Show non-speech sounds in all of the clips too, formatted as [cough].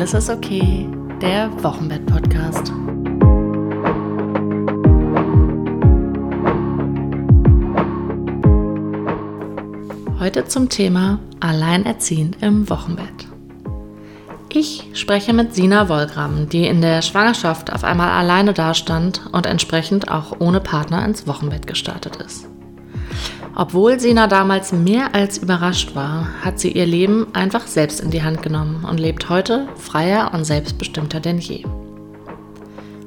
Alles ist okay, der Wochenbett-Podcast. Heute zum Thema Alleinerziehend im Wochenbett. Ich spreche mit Sina Wollgram, die in der Schwangerschaft auf einmal alleine dastand und entsprechend auch ohne Partner ins Wochenbett gestartet ist. Obwohl Sina damals mehr als überrascht war, hat sie ihr Leben einfach selbst in die Hand genommen und lebt heute freier und selbstbestimmter denn je.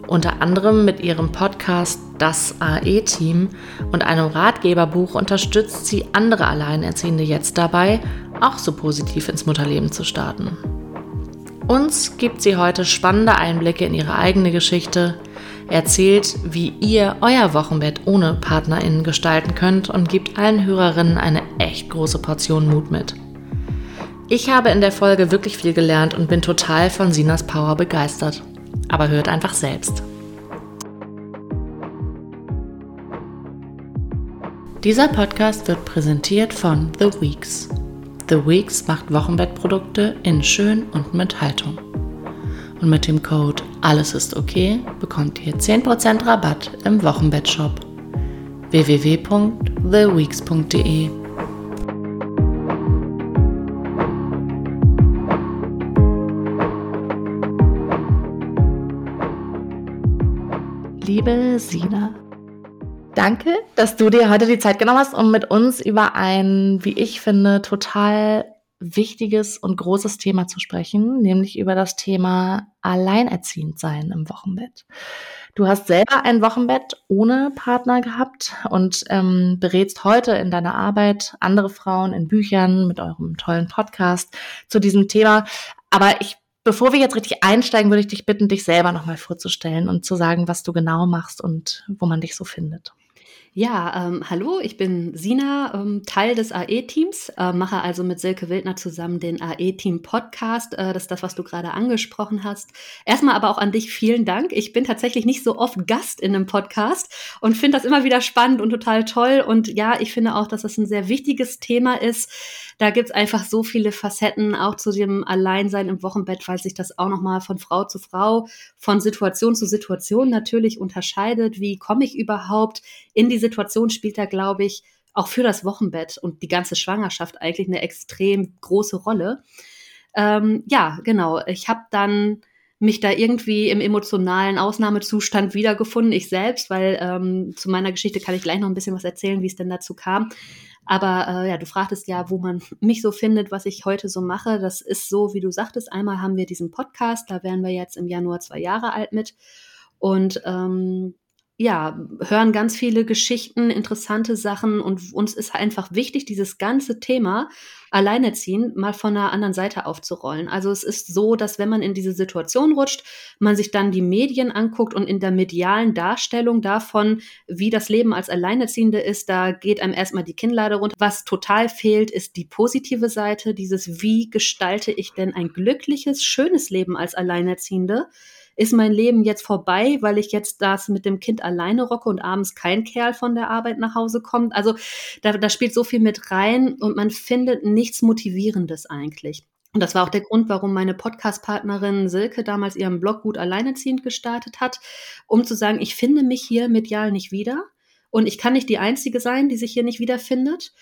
Unter anderem mit ihrem Podcast Das AE-Team und einem Ratgeberbuch unterstützt sie andere Alleinerziehende jetzt dabei, auch so positiv ins Mutterleben zu starten. Uns gibt sie heute spannende Einblicke in ihre eigene Geschichte, erzählt, wie ihr euer Wochenbett ohne PartnerInnen gestalten könnt und gibt allen Hörerinnen eine echt große Portion Mut mit. Ich habe in der Folge wirklich viel gelernt und bin total von Sinas Power begeistert. Aber hört einfach selbst. Dieser Podcast wird präsentiert von The Weeks. The Weeks macht Wochenbettprodukte in schön und mit Haltung. Und mit dem Code Alles ist okay bekommt ihr 10% Rabatt im Wochenbettshop www.theweeks.de. Liebe Sina, danke, dass du dir heute die Zeit genommen hast, um mit uns über ein, wie ich finde, total wichtiges und großes Thema zu sprechen, nämlich über das Thema Alleinerziehend sein im Wochenbett. Du hast selber ein Wochenbett ohne Partner gehabt und ähm, berätst heute in deiner Arbeit andere Frauen in Büchern mit eurem tollen Podcast zu diesem Thema. Aber ich, bevor wir jetzt richtig einsteigen, würde ich dich bitten, dich selber nochmal vorzustellen und zu sagen, was du genau machst und wo man dich so findet. Ja, ähm, hallo, ich bin Sina, ähm, Teil des AE-Teams, äh, mache also mit Silke Wildner zusammen den AE-Team-Podcast. Äh, das ist das, was du gerade angesprochen hast. Erstmal aber auch an dich vielen Dank. Ich bin tatsächlich nicht so oft Gast in einem Podcast und finde das immer wieder spannend und total toll. Und ja, ich finde auch, dass das ein sehr wichtiges Thema ist. Da gibt's einfach so viele Facetten, auch zu dem Alleinsein im Wochenbett, weil sich das auch nochmal von Frau zu Frau, von Situation zu Situation natürlich unterscheidet. Wie komme ich überhaupt in diese Situation spielt da, glaube ich, auch für das Wochenbett und die ganze Schwangerschaft eigentlich eine extrem große Rolle. Ähm, ja, genau. Ich habe dann mich da irgendwie im emotionalen Ausnahmezustand wiedergefunden, ich selbst, weil ähm, zu meiner Geschichte kann ich gleich noch ein bisschen was erzählen, wie es denn dazu kam. Aber äh, ja, du fragtest ja, wo man mich so findet, was ich heute so mache. Das ist so, wie du sagtest. Einmal haben wir diesen Podcast, da wären wir jetzt im Januar zwei Jahre alt mit. Und ähm, ja, hören ganz viele Geschichten, interessante Sachen und uns ist einfach wichtig, dieses ganze Thema Alleinerziehen mal von einer anderen Seite aufzurollen. Also es ist so, dass wenn man in diese Situation rutscht, man sich dann die Medien anguckt und in der medialen Darstellung davon, wie das Leben als Alleinerziehende ist, da geht einem erstmal die Kinnlade runter. Was total fehlt, ist die positive Seite, dieses wie gestalte ich denn ein glückliches, schönes Leben als Alleinerziehende? Ist mein Leben jetzt vorbei, weil ich jetzt das mit dem Kind alleine rocke und abends kein Kerl von der Arbeit nach Hause kommt. Also da, da spielt so viel mit rein und man findet nichts Motivierendes eigentlich. Und das war auch der Grund, warum meine Podcast-Partnerin Silke damals ihren Blog gut alleinerziehend gestartet hat, um zu sagen, ich finde mich hier medial nicht wieder und ich kann nicht die Einzige sein, die sich hier nicht wiederfindet.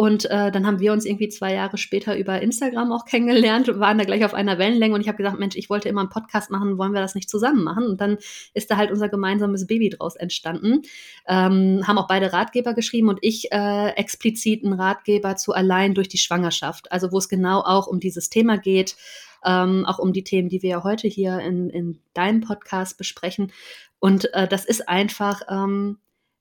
Und äh, dann haben wir uns irgendwie zwei Jahre später über Instagram auch kennengelernt, waren da gleich auf einer Wellenlänge und ich habe gesagt, Mensch, ich wollte immer einen Podcast machen, wollen wir das nicht zusammen machen? Und dann ist da halt unser gemeinsames Baby draus entstanden. Ähm, haben auch beide Ratgeber geschrieben und ich äh, explizit einen Ratgeber zu allein durch die Schwangerschaft, also wo es genau auch um dieses Thema geht, ähm, auch um die Themen, die wir ja heute hier in, in deinem Podcast besprechen. Und äh, das ist einfach ähm,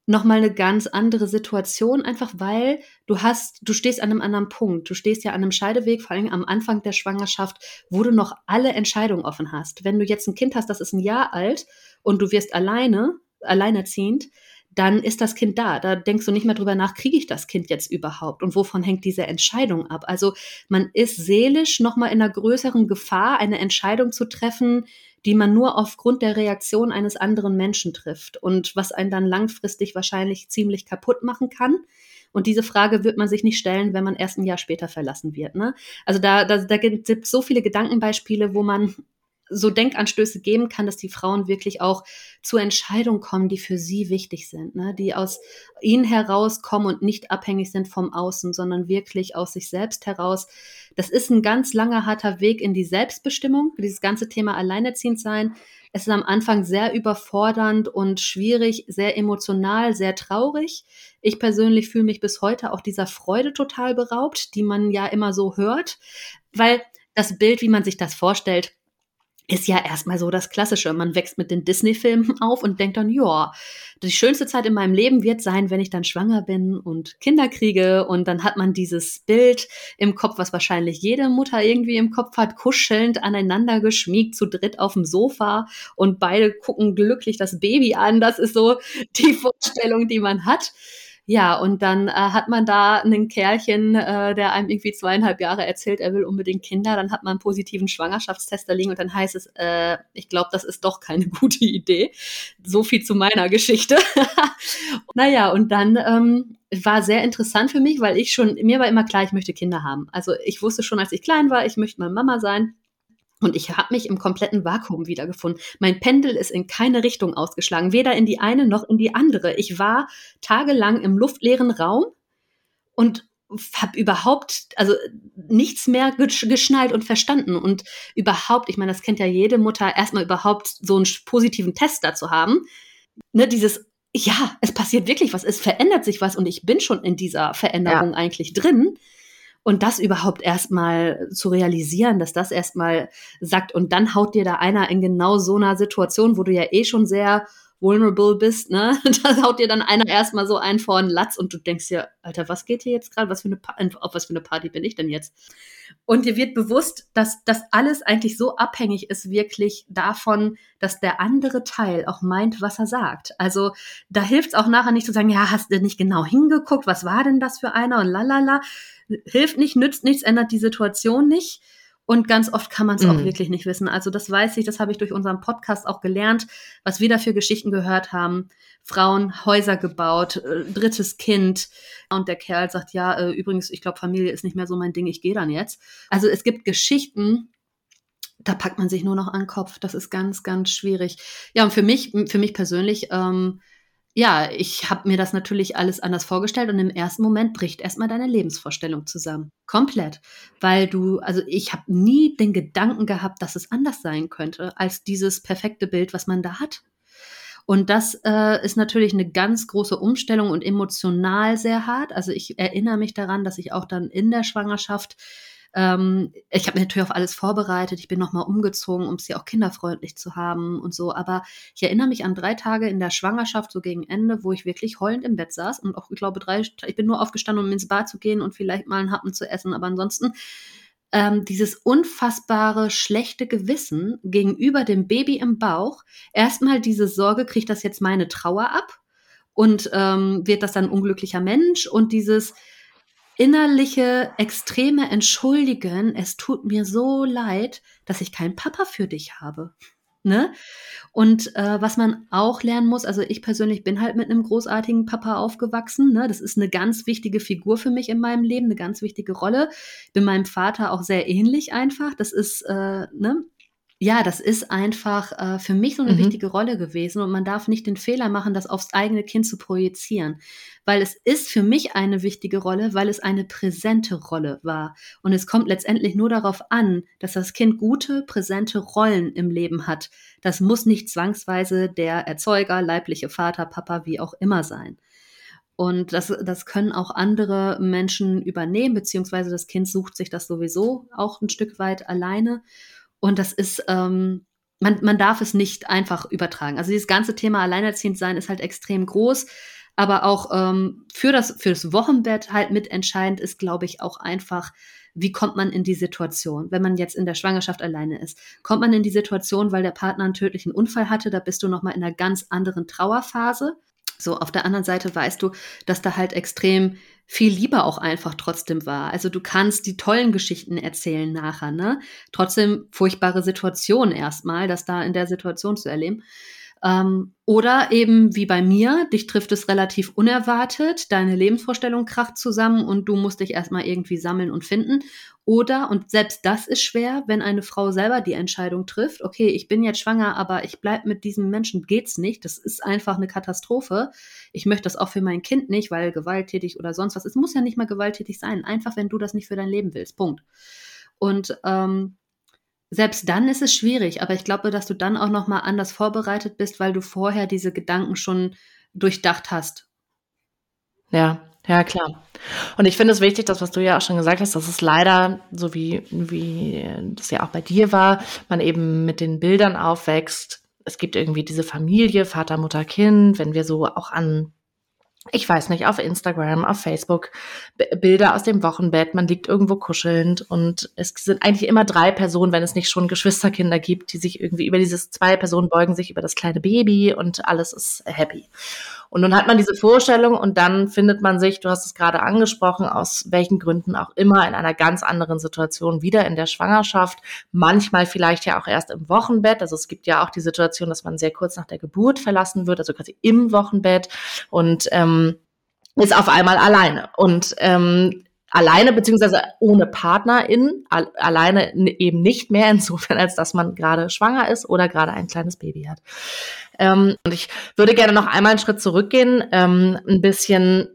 nochmal eine ganz andere Situation, einfach weil du hast, du stehst an einem anderen Punkt. Du stehst ja an einem Scheideweg, vor allem am Anfang der Schwangerschaft, wo du noch alle Entscheidungen offen hast. Wenn du jetzt ein Kind hast, das ist ein Jahr alt und du wirst alleine, alleinerziehend, dann ist das Kind da. Da denkst du nicht mehr drüber nach, kriege ich das Kind jetzt überhaupt und wovon hängt diese Entscheidung ab? Also man ist seelisch nochmal in einer größeren Gefahr, eine Entscheidung zu treffen, die man nur aufgrund der Reaktion eines anderen Menschen trifft und was einen dann langfristig wahrscheinlich ziemlich kaputt machen kann. Und diese Frage wird man sich nicht stellen, wenn man erst ein Jahr später verlassen wird. Ne? Also da, da, da gibt es so viele Gedankenbeispiele, wo man so Denkanstöße geben kann, dass die Frauen wirklich auch zu Entscheidungen kommen, die für sie wichtig sind, ne? die aus ihnen herauskommen und nicht abhängig sind vom Außen, sondern wirklich aus sich selbst heraus. Das ist ein ganz langer, harter Weg in die Selbstbestimmung, dieses ganze Thema Alleinerziehend sein. Es ist am Anfang sehr überfordernd und schwierig, sehr emotional, sehr traurig. Ich persönlich fühle mich bis heute auch dieser Freude total beraubt, die man ja immer so hört, weil das Bild, wie man sich das vorstellt, ist ja erstmal so das Klassische. Man wächst mit den Disney-Filmen [laughs] auf und denkt dann, ja, die schönste Zeit in meinem Leben wird sein, wenn ich dann schwanger bin und Kinder kriege. Und dann hat man dieses Bild im Kopf, was wahrscheinlich jede Mutter irgendwie im Kopf hat, kuschelnd aneinander geschmiegt, zu dritt auf dem Sofa und beide gucken glücklich das Baby an. Das ist so die [laughs] Vorstellung, die man hat. Ja, und dann äh, hat man da einen Kerlchen, äh, der einem irgendwie zweieinhalb Jahre erzählt, er will unbedingt Kinder. Dann hat man einen positiven Schwangerschaftstest da liegen und dann heißt es, äh, ich glaube, das ist doch keine [laughs] gute Idee. So viel zu meiner Geschichte. [laughs] naja, und dann ähm, war sehr interessant für mich, weil ich schon, mir war immer klar, ich möchte Kinder haben. Also ich wusste schon, als ich klein war, ich möchte mal Mama sein. Und ich habe mich im kompletten Vakuum wiedergefunden. Mein Pendel ist in keine Richtung ausgeschlagen, weder in die eine noch in die andere. Ich war tagelang im luftleeren Raum und habe überhaupt, also nichts mehr geschnallt und verstanden und überhaupt, ich meine, das kennt ja jede Mutter, erstmal überhaupt so einen positiven Test dazu haben. Ne, dieses, ja, es passiert wirklich was, es verändert sich was und ich bin schon in dieser Veränderung ja. eigentlich drin. Und das überhaupt erstmal zu realisieren, dass das erstmal sagt und dann haut dir da einer in genau so einer Situation, wo du ja eh schon sehr vulnerable bist, ne? [laughs] Da haut dir dann einer erstmal so einen vor den Latz und du denkst dir, Alter, was geht hier jetzt gerade? Auf was für eine Party bin ich denn jetzt? Und dir wird bewusst, dass das alles eigentlich so abhängig ist wirklich davon, dass der andere Teil auch meint, was er sagt. Also da hilft es auch nachher nicht zu sagen, ja, hast du nicht genau hingeguckt, was war denn das für einer und lalala. Hilft nicht, nützt nichts, ändert die Situation nicht und ganz oft kann man es mhm. auch wirklich nicht wissen. Also das weiß ich, das habe ich durch unseren Podcast auch gelernt, was wir da für Geschichten gehört haben. Frauen Häuser gebaut, äh, drittes Kind. Und der Kerl sagt, ja, äh, übrigens, ich glaube, Familie ist nicht mehr so mein Ding, ich gehe dann jetzt. Also es gibt Geschichten, da packt man sich nur noch an den Kopf. Das ist ganz, ganz schwierig. Ja, und für mich, für mich persönlich, ähm, ja, ich habe mir das natürlich alles anders vorgestellt und im ersten Moment bricht erstmal deine Lebensvorstellung zusammen. Komplett. Weil du, also ich habe nie den Gedanken gehabt, dass es anders sein könnte, als dieses perfekte Bild, was man da hat. Und das äh, ist natürlich eine ganz große Umstellung und emotional sehr hart. Also ich erinnere mich daran, dass ich auch dann in der Schwangerschaft ähm, ich habe mich natürlich auf alles vorbereitet. Ich bin nochmal umgezogen, um es ja auch kinderfreundlich zu haben und so. Aber ich erinnere mich an drei Tage in der Schwangerschaft, so gegen Ende, wo ich wirklich heulend im Bett saß und auch, ich glaube, drei, ich bin nur aufgestanden, um ins Bad zu gehen und vielleicht mal einen Happen zu essen. Aber ansonsten ähm, dieses unfassbare schlechte Gewissen gegenüber dem Baby im Bauch. Erstmal diese Sorge, kriegt das jetzt meine Trauer ab? Und ähm, wird das dann ein unglücklicher Mensch? Und dieses, innerliche, extreme Entschuldigen, es tut mir so leid, dass ich keinen Papa für dich habe. Ne? Und äh, was man auch lernen muss, also ich persönlich bin halt mit einem großartigen Papa aufgewachsen. Ne? Das ist eine ganz wichtige Figur für mich in meinem Leben, eine ganz wichtige Rolle. Bin meinem Vater auch sehr ähnlich einfach. Das ist, äh, ne? Ja, das ist einfach äh, für mich so eine mhm. wichtige Rolle gewesen und man darf nicht den Fehler machen, das aufs eigene Kind zu projizieren, weil es ist für mich eine wichtige Rolle, weil es eine präsente Rolle war und es kommt letztendlich nur darauf an, dass das Kind gute, präsente Rollen im Leben hat. Das muss nicht zwangsweise der Erzeuger, leibliche Vater, Papa, wie auch immer sein. Und das, das können auch andere Menschen übernehmen, beziehungsweise das Kind sucht sich das sowieso auch ein Stück weit alleine. Und das ist, ähm, man, man darf es nicht einfach übertragen. Also dieses ganze Thema Alleinerziehend sein ist halt extrem groß. Aber auch ähm, für, das, für das Wochenbett halt mitentscheidend ist, glaube ich, auch einfach, wie kommt man in die Situation, wenn man jetzt in der Schwangerschaft alleine ist? Kommt man in die Situation, weil der Partner einen tödlichen Unfall hatte, da bist du nochmal in einer ganz anderen Trauerphase. So, auf der anderen Seite weißt du, dass da halt extrem viel lieber auch einfach trotzdem war. Also du kannst die tollen Geschichten erzählen nachher, ne? Trotzdem furchtbare Situation erstmal, das da in der Situation zu erleben. Ähm, oder eben wie bei mir, dich trifft es relativ unerwartet, deine Lebensvorstellung kracht zusammen und du musst dich erstmal irgendwie sammeln und finden. Oder, und selbst das ist schwer, wenn eine Frau selber die Entscheidung trifft, okay, ich bin jetzt schwanger, aber ich bleib mit diesem Menschen, geht's nicht, das ist einfach eine Katastrophe. Ich möchte das auch für mein Kind nicht, weil gewalttätig oder sonst was. Es muss ja nicht mal gewalttätig sein, einfach wenn du das nicht für dein Leben willst. Punkt. Und ähm, selbst dann ist es schwierig, aber ich glaube, dass du dann auch noch mal anders vorbereitet bist, weil du vorher diese Gedanken schon durchdacht hast. Ja, ja, klar. Und ich finde es wichtig, das, was du ja auch schon gesagt hast, dass es leider, so wie, wie das ja auch bei dir war, man eben mit den Bildern aufwächst. Es gibt irgendwie diese Familie, Vater, Mutter, Kind, wenn wir so auch an ich weiß nicht, auf Instagram, auf Facebook, Bilder aus dem Wochenbett, man liegt irgendwo kuschelnd und es sind eigentlich immer drei Personen, wenn es nicht schon Geschwisterkinder gibt, die sich irgendwie über dieses zwei Personen beugen sich über das kleine Baby und alles ist happy. Und nun hat man diese Vorstellung und dann findet man sich, du hast es gerade angesprochen, aus welchen Gründen auch immer in einer ganz anderen Situation wieder in der Schwangerschaft, manchmal vielleicht ja auch erst im Wochenbett. Also es gibt ja auch die Situation, dass man sehr kurz nach der Geburt verlassen wird, also quasi im Wochenbett und ähm, ist auf einmal alleine. Und ähm, alleine beziehungsweise ohne Partnerin, alleine eben nicht mehr [laughs] insofern, als dass man gerade schwanger ist oder gerade ein kleines Baby hat. Ähm, und ich würde gerne noch einmal einen Schritt zurückgehen, ähm, ein bisschen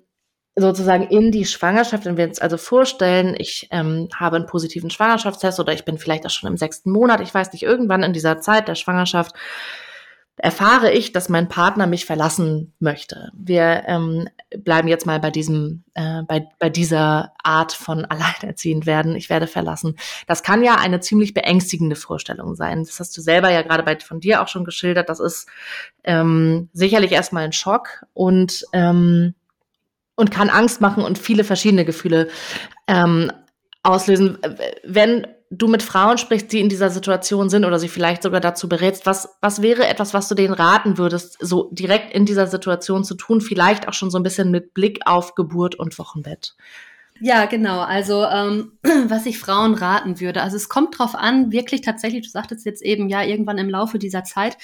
sozusagen in die Schwangerschaft, wenn wir uns also vorstellen, ich ähm, habe einen positiven Schwangerschaftstest oder ich bin vielleicht auch schon im sechsten Monat, ich weiß nicht, irgendwann in dieser Zeit der Schwangerschaft erfahre ich, dass mein Partner mich verlassen möchte. Wir ähm, bleiben jetzt mal bei diesem, äh, bei, bei dieser Art von [laughs] alleinerziehend werden. Ich werde verlassen. Das kann ja eine ziemlich beängstigende Vorstellung sein. Das hast du selber ja gerade bei von dir auch schon geschildert. Das ist ähm, sicherlich erstmal ein Schock und ähm, und kann Angst machen und viele verschiedene Gefühle ähm, auslösen. Wenn du mit Frauen sprichst, die in dieser Situation sind oder sie vielleicht sogar dazu berätst, was, was wäre etwas, was du denen raten würdest, so direkt in dieser Situation zu tun, vielleicht auch schon so ein bisschen mit Blick auf Geburt und Wochenbett? Ja, genau. Also ähm, [clears throat] was ich Frauen raten würde. Also es kommt drauf an, wirklich tatsächlich, du sagtest jetzt eben ja irgendwann im Laufe dieser Zeit,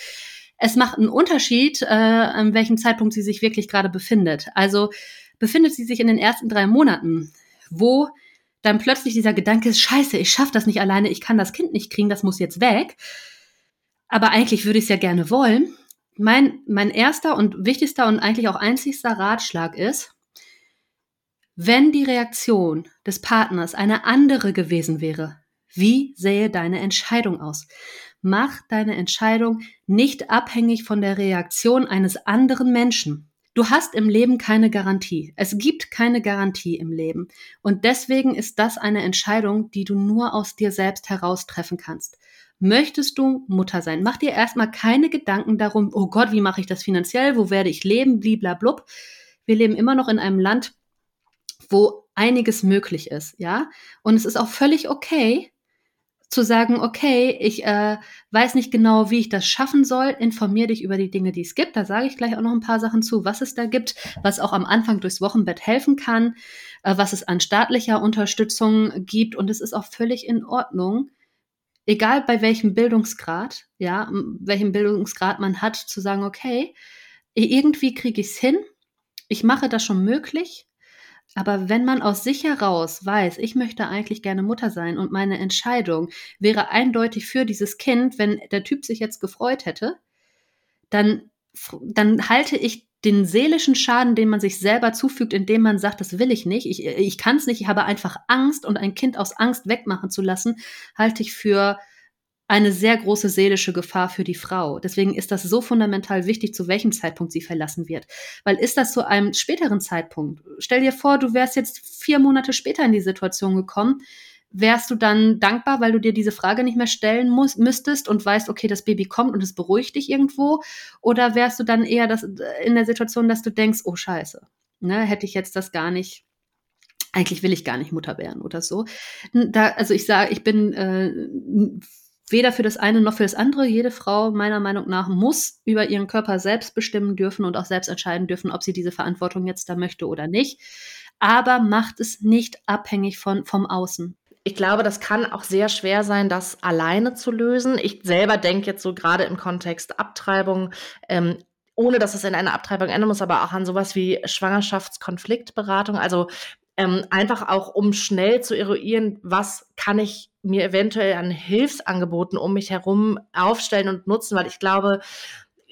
es macht einen Unterschied, äh, an welchem Zeitpunkt sie sich wirklich gerade befindet. Also befindet sie sich in den ersten drei Monaten, wo dann plötzlich dieser Gedanke ist, scheiße, ich schaffe das nicht alleine, ich kann das Kind nicht kriegen, das muss jetzt weg. Aber eigentlich würde ich es ja gerne wollen. Mein, mein erster und wichtigster und eigentlich auch einzigster Ratschlag ist, wenn die Reaktion des Partners eine andere gewesen wäre, wie sähe deine Entscheidung aus? Mach deine Entscheidung nicht abhängig von der Reaktion eines anderen Menschen. Du hast im Leben keine Garantie. Es gibt keine Garantie im Leben. Und deswegen ist das eine Entscheidung, die du nur aus dir selbst heraus treffen kannst. Möchtest du Mutter sein? Mach dir erstmal keine Gedanken darum, oh Gott, wie mache ich das finanziell? Wo werde ich leben? Bliblablub. Wir leben immer noch in einem Land, wo einiges möglich ist, ja? Und es ist auch völlig okay, zu sagen, okay, ich äh, weiß nicht genau, wie ich das schaffen soll, informier dich über die Dinge, die es gibt. Da sage ich gleich auch noch ein paar Sachen zu, was es da gibt, was auch am Anfang durchs Wochenbett helfen kann, äh, was es an staatlicher Unterstützung gibt. Und es ist auch völlig in Ordnung, egal bei welchem Bildungsgrad, ja, welchem Bildungsgrad man hat, zu sagen, okay, irgendwie kriege ich es hin, ich mache das schon möglich aber wenn man aus sich heraus weiß, ich möchte eigentlich gerne Mutter sein und meine Entscheidung wäre eindeutig für dieses Kind, wenn der Typ sich jetzt gefreut hätte, dann, dann halte ich den seelischen Schaden, den man sich selber zufügt, indem man sagt, das will ich nicht, ich, ich kann es nicht, ich habe einfach Angst und ein Kind aus Angst wegmachen zu lassen, halte ich für eine sehr große seelische Gefahr für die Frau. Deswegen ist das so fundamental wichtig, zu welchem Zeitpunkt sie verlassen wird. Weil ist das zu einem späteren Zeitpunkt? Stell dir vor, du wärst jetzt vier Monate später in die Situation gekommen. Wärst du dann dankbar, weil du dir diese Frage nicht mehr stellen muss, müsstest und weißt, okay, das Baby kommt und es beruhigt dich irgendwo? Oder wärst du dann eher das, in der Situation, dass du denkst, oh Scheiße, ne, hätte ich jetzt das gar nicht eigentlich will ich gar nicht Mutter werden oder so. Da, also ich sage, ich bin äh, weder für das eine noch für das andere. Jede Frau meiner Meinung nach muss über ihren Körper selbst bestimmen dürfen und auch selbst entscheiden dürfen, ob sie diese Verantwortung jetzt da möchte oder nicht. Aber macht es nicht abhängig von, vom Außen. ich glaube, das kann auch sehr schwer sein, das alleine zu lösen. Ich selber denke jetzt so gerade im Kontext Abtreibung, ähm, ohne dass es in einer Abtreibung enden muss, aber auch an sowas wie Schwangerschaftskonfliktberatung. Also ähm, einfach auch, um schnell zu eruieren, was kann ich mir eventuell an Hilfsangeboten um mich herum aufstellen und nutzen, weil ich glaube,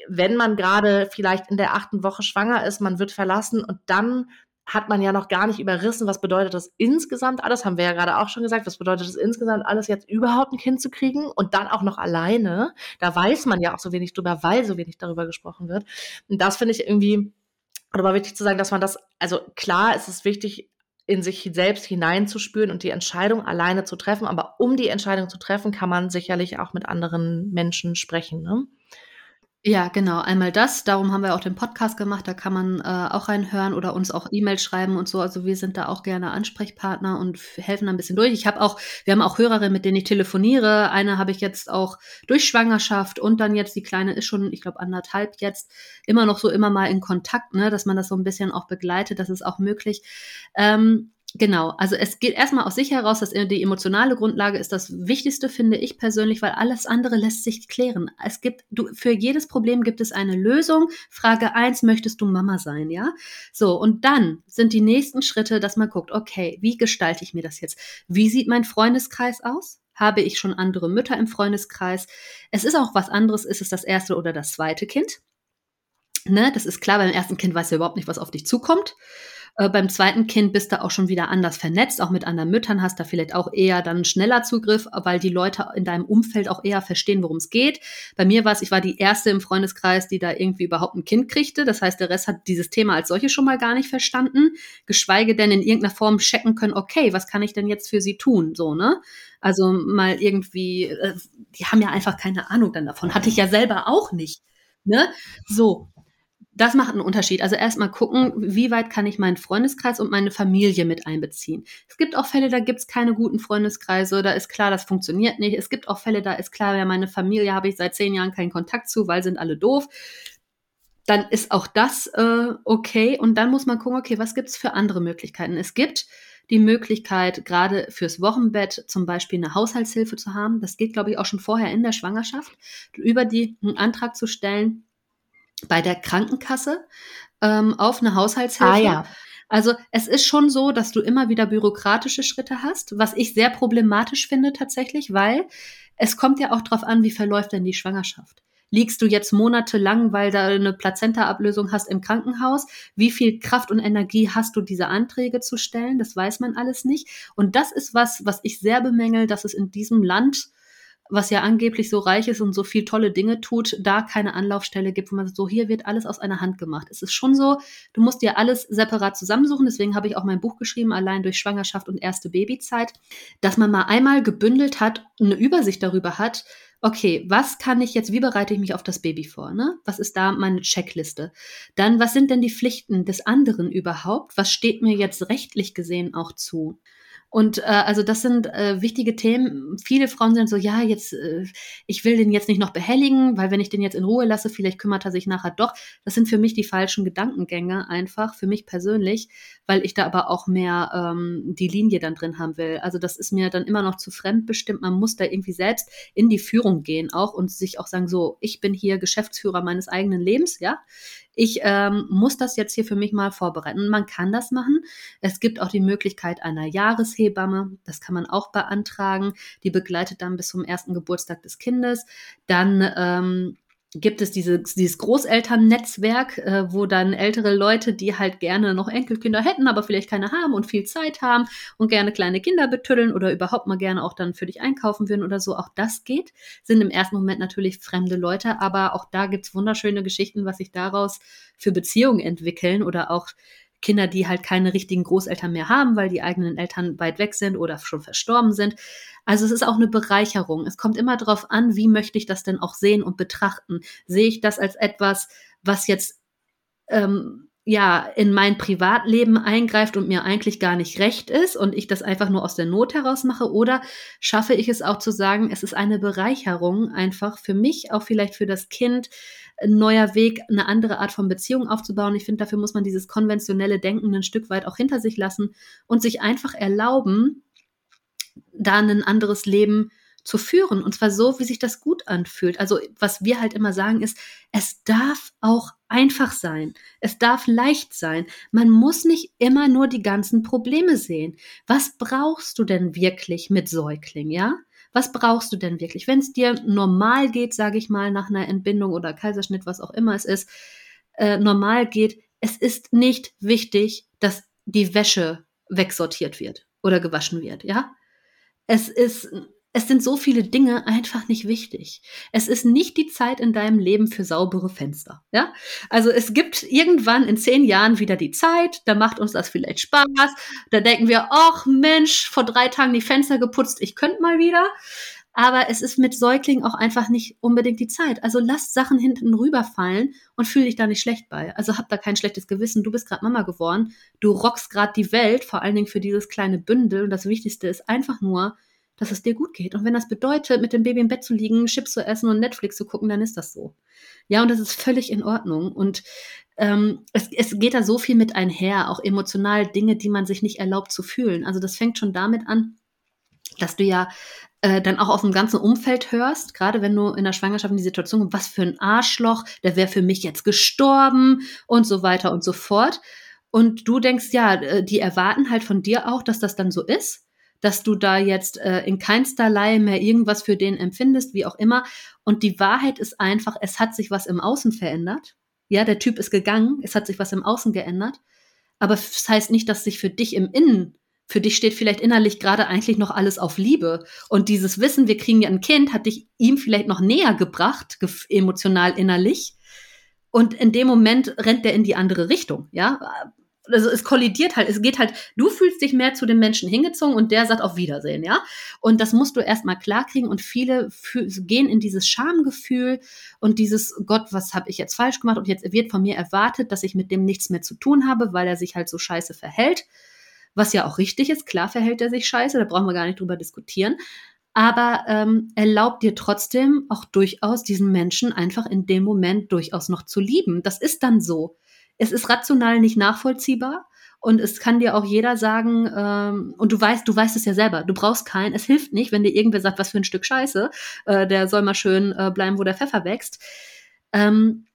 wenn man gerade vielleicht in der achten Woche schwanger ist, man wird verlassen und dann hat man ja noch gar nicht überrissen, was bedeutet das insgesamt alles, haben wir ja gerade auch schon gesagt, was bedeutet das insgesamt alles jetzt überhaupt ein Kind zu kriegen und dann auch noch alleine. Da weiß man ja auch so wenig drüber, weil so wenig darüber gesprochen wird. Und das finde ich irgendwie, war wichtig zu sagen, dass man das, also klar ist es wichtig, in sich selbst hineinzuspüren und die Entscheidung alleine zu treffen. Aber um die Entscheidung zu treffen, kann man sicherlich auch mit anderen Menschen sprechen. Ne? Ja, genau. Einmal das. Darum haben wir auch den Podcast gemacht. Da kann man äh, auch reinhören oder uns auch E-Mail schreiben und so. Also wir sind da auch gerne Ansprechpartner und helfen ein bisschen durch. Ich habe auch, wir haben auch Hörerinnen, mit denen ich telefoniere. Eine habe ich jetzt auch durch Schwangerschaft und dann jetzt die kleine ist schon, ich glaube anderthalb jetzt immer noch so immer mal in Kontakt, ne, dass man das so ein bisschen auch begleitet. Das ist auch möglich. Ähm, Genau, also es geht erstmal aus sich heraus, dass die emotionale Grundlage ist das Wichtigste, finde ich persönlich, weil alles andere lässt sich klären. Es gibt, du, für jedes Problem gibt es eine Lösung. Frage eins: möchtest du Mama sein, ja? So, und dann sind die nächsten Schritte, dass man guckt, okay, wie gestalte ich mir das jetzt? Wie sieht mein Freundeskreis aus? Habe ich schon andere Mütter im Freundeskreis? Es ist auch was anderes, ist es das erste oder das zweite Kind? Ne, das ist klar, beim ersten Kind weißt du überhaupt nicht, was auf dich zukommt. Äh, beim zweiten Kind bist du auch schon wieder anders vernetzt, auch mit anderen Müttern hast da vielleicht auch eher dann schneller Zugriff, weil die Leute in deinem Umfeld auch eher verstehen, worum es geht. Bei mir war es, ich war die erste im Freundeskreis, die da irgendwie überhaupt ein Kind kriegte. Das heißt, der Rest hat dieses Thema als solches schon mal gar nicht verstanden, geschweige denn in irgendeiner Form checken können, okay, was kann ich denn jetzt für sie tun, so, ne? Also mal irgendwie, äh, die haben ja einfach keine Ahnung dann davon. Hatte ich ja selber auch nicht. Ne? So, das macht einen Unterschied. Also erstmal gucken, wie weit kann ich meinen Freundeskreis und meine Familie mit einbeziehen. Es gibt auch Fälle, da gibt es keine guten Freundeskreise, da ist klar, das funktioniert nicht. Es gibt auch Fälle, da ist klar, ja, meine Familie habe ich seit zehn Jahren keinen Kontakt zu, weil sind alle doof. Dann ist auch das äh, okay. Und dann muss man gucken, okay, was gibt es für andere Möglichkeiten? Es gibt die Möglichkeit, gerade fürs Wochenbett zum Beispiel eine Haushaltshilfe zu haben. Das geht, glaube ich, auch schon vorher in der Schwangerschaft, über die einen Antrag zu stellen bei der Krankenkasse ähm, auf eine Haushaltshilfe. Ah, ja. Also es ist schon so, dass du immer wieder bürokratische Schritte hast, was ich sehr problematisch finde tatsächlich, weil es kommt ja auch darauf an, wie verläuft denn die Schwangerschaft. Liegst du jetzt monatelang, weil da eine Plazenta-Ablösung hast im Krankenhaus? Wie viel Kraft und Energie hast du, diese Anträge zu stellen? Das weiß man alles nicht. Und das ist was, was ich sehr bemängel, dass es in diesem Land was ja angeblich so reich ist und so viel tolle Dinge tut, da keine Anlaufstelle gibt, wo man so, hier wird alles aus einer Hand gemacht. Es ist schon so, du musst dir alles separat zusammensuchen. Deswegen habe ich auch mein Buch geschrieben, allein durch Schwangerschaft und erste Babyzeit, dass man mal einmal gebündelt hat, eine Übersicht darüber hat, okay, was kann ich jetzt, wie bereite ich mich auf das Baby vor? Ne? Was ist da meine Checkliste? Dann, was sind denn die Pflichten des anderen überhaupt? Was steht mir jetzt rechtlich gesehen auch zu? Und äh, also das sind äh, wichtige Themen. Viele Frauen sind so, ja, jetzt, äh, ich will den jetzt nicht noch behelligen, weil wenn ich den jetzt in Ruhe lasse, vielleicht kümmert er sich nachher doch. Das sind für mich die falschen Gedankengänge einfach, für mich persönlich, weil ich da aber auch mehr ähm, die Linie dann drin haben will. Also das ist mir dann immer noch zu fremdbestimmt. Man muss da irgendwie selbst in die Führung gehen auch und sich auch sagen, so, ich bin hier Geschäftsführer meines eigenen Lebens, ja ich ähm, muss das jetzt hier für mich mal vorbereiten. Man kann das machen. Es gibt auch die Möglichkeit einer Jahreshebamme. Das kann man auch beantragen. Die begleitet dann bis zum ersten Geburtstag des Kindes. Dann ähm, gibt es diese, dieses Großelternnetzwerk, äh, wo dann ältere Leute, die halt gerne noch Enkelkinder hätten, aber vielleicht keine haben und viel Zeit haben und gerne kleine Kinder betüddeln oder überhaupt mal gerne auch dann für dich einkaufen würden oder so, auch das geht. Sind im ersten Moment natürlich fremde Leute, aber auch da gibt's wunderschöne Geschichten, was sich daraus für Beziehungen entwickeln oder auch Kinder, die halt keine richtigen Großeltern mehr haben, weil die eigenen Eltern weit weg sind oder schon verstorben sind. Also es ist auch eine Bereicherung. Es kommt immer darauf an, wie möchte ich das denn auch sehen und betrachten. Sehe ich das als etwas, was jetzt ähm, ja in mein Privatleben eingreift und mir eigentlich gar nicht recht ist und ich das einfach nur aus der Not heraus mache oder schaffe ich es auch zu sagen, es ist eine Bereicherung einfach für mich, auch vielleicht für das Kind, ein neuer Weg, eine andere Art von Beziehung aufzubauen. Ich finde, dafür muss man dieses konventionelle Denken ein Stück weit auch hinter sich lassen und sich einfach erlauben, da ein anderes Leben zu führen. Und zwar so, wie sich das gut anfühlt. Also was wir halt immer sagen ist, es darf auch einfach sein. Es darf leicht sein. Man muss nicht immer nur die ganzen Probleme sehen. Was brauchst du denn wirklich mit Säugling, ja? Was brauchst du denn wirklich? Wenn es dir normal geht, sage ich mal, nach einer Entbindung oder Kaiserschnitt, was auch immer es ist, äh, normal geht, es ist nicht wichtig, dass die Wäsche wegsortiert wird oder gewaschen wird, ja? Es ist es sind so viele Dinge einfach nicht wichtig. Es ist nicht die Zeit in deinem Leben für saubere Fenster. Ja, also es gibt irgendwann in zehn Jahren wieder die Zeit. Da macht uns das vielleicht Spaß. Da denken wir, ach Mensch, vor drei Tagen die Fenster geputzt. Ich könnte mal wieder. Aber es ist mit Säuglingen auch einfach nicht unbedingt die Zeit. Also lass Sachen hinten rüberfallen und fühl dich da nicht schlecht bei. Also hab da kein schlechtes Gewissen. Du bist gerade Mama geworden. Du rockst gerade die Welt, vor allen Dingen für dieses kleine Bündel. Und das Wichtigste ist einfach nur, dass es dir gut geht. Und wenn das bedeutet, mit dem Baby im Bett zu liegen, Chips zu essen und Netflix zu gucken, dann ist das so. Ja, und das ist völlig in Ordnung. Und ähm, es, es geht da so viel mit einher, auch emotional Dinge, die man sich nicht erlaubt zu fühlen. Also das fängt schon damit an, dass du ja äh, dann auch auf dem ganzen Umfeld hörst, gerade wenn du in der Schwangerschaft in die Situation, was für ein Arschloch, der wäre für mich jetzt gestorben und so weiter und so fort. Und du denkst, ja, äh, die erwarten halt von dir auch, dass das dann so ist dass du da jetzt äh, in keinsterlei mehr irgendwas für den empfindest, wie auch immer. Und die Wahrheit ist einfach, es hat sich was im Außen verändert. Ja, der Typ ist gegangen, es hat sich was im Außen geändert. Aber das heißt nicht, dass sich für dich im Innen, für dich steht vielleicht innerlich gerade eigentlich noch alles auf Liebe. Und dieses Wissen, wir kriegen ja ein Kind, hat dich ihm vielleicht noch näher gebracht, emotional innerlich. Und in dem Moment rennt der in die andere Richtung, ja also es kollidiert halt, es geht halt, du fühlst dich mehr zu dem Menschen hingezogen und der sagt auf Wiedersehen, ja. Und das musst du erstmal klarkriegen und viele gehen in dieses Schamgefühl und dieses Gott, was habe ich jetzt falsch gemacht und jetzt wird von mir erwartet, dass ich mit dem nichts mehr zu tun habe, weil er sich halt so scheiße verhält. Was ja auch richtig ist, klar verhält er sich scheiße, da brauchen wir gar nicht drüber diskutieren. Aber ähm, erlaubt dir trotzdem auch durchaus diesen Menschen einfach in dem Moment durchaus noch zu lieben. Das ist dann so es ist rational nicht nachvollziehbar. Und es kann dir auch jeder sagen, ähm, und du weißt, du weißt es ja selber, du brauchst keinen, es hilft nicht, wenn dir irgendwer sagt, was für ein Stück Scheiße, äh, der soll mal schön äh, bleiben, wo der Pfeffer wächst. Ähm,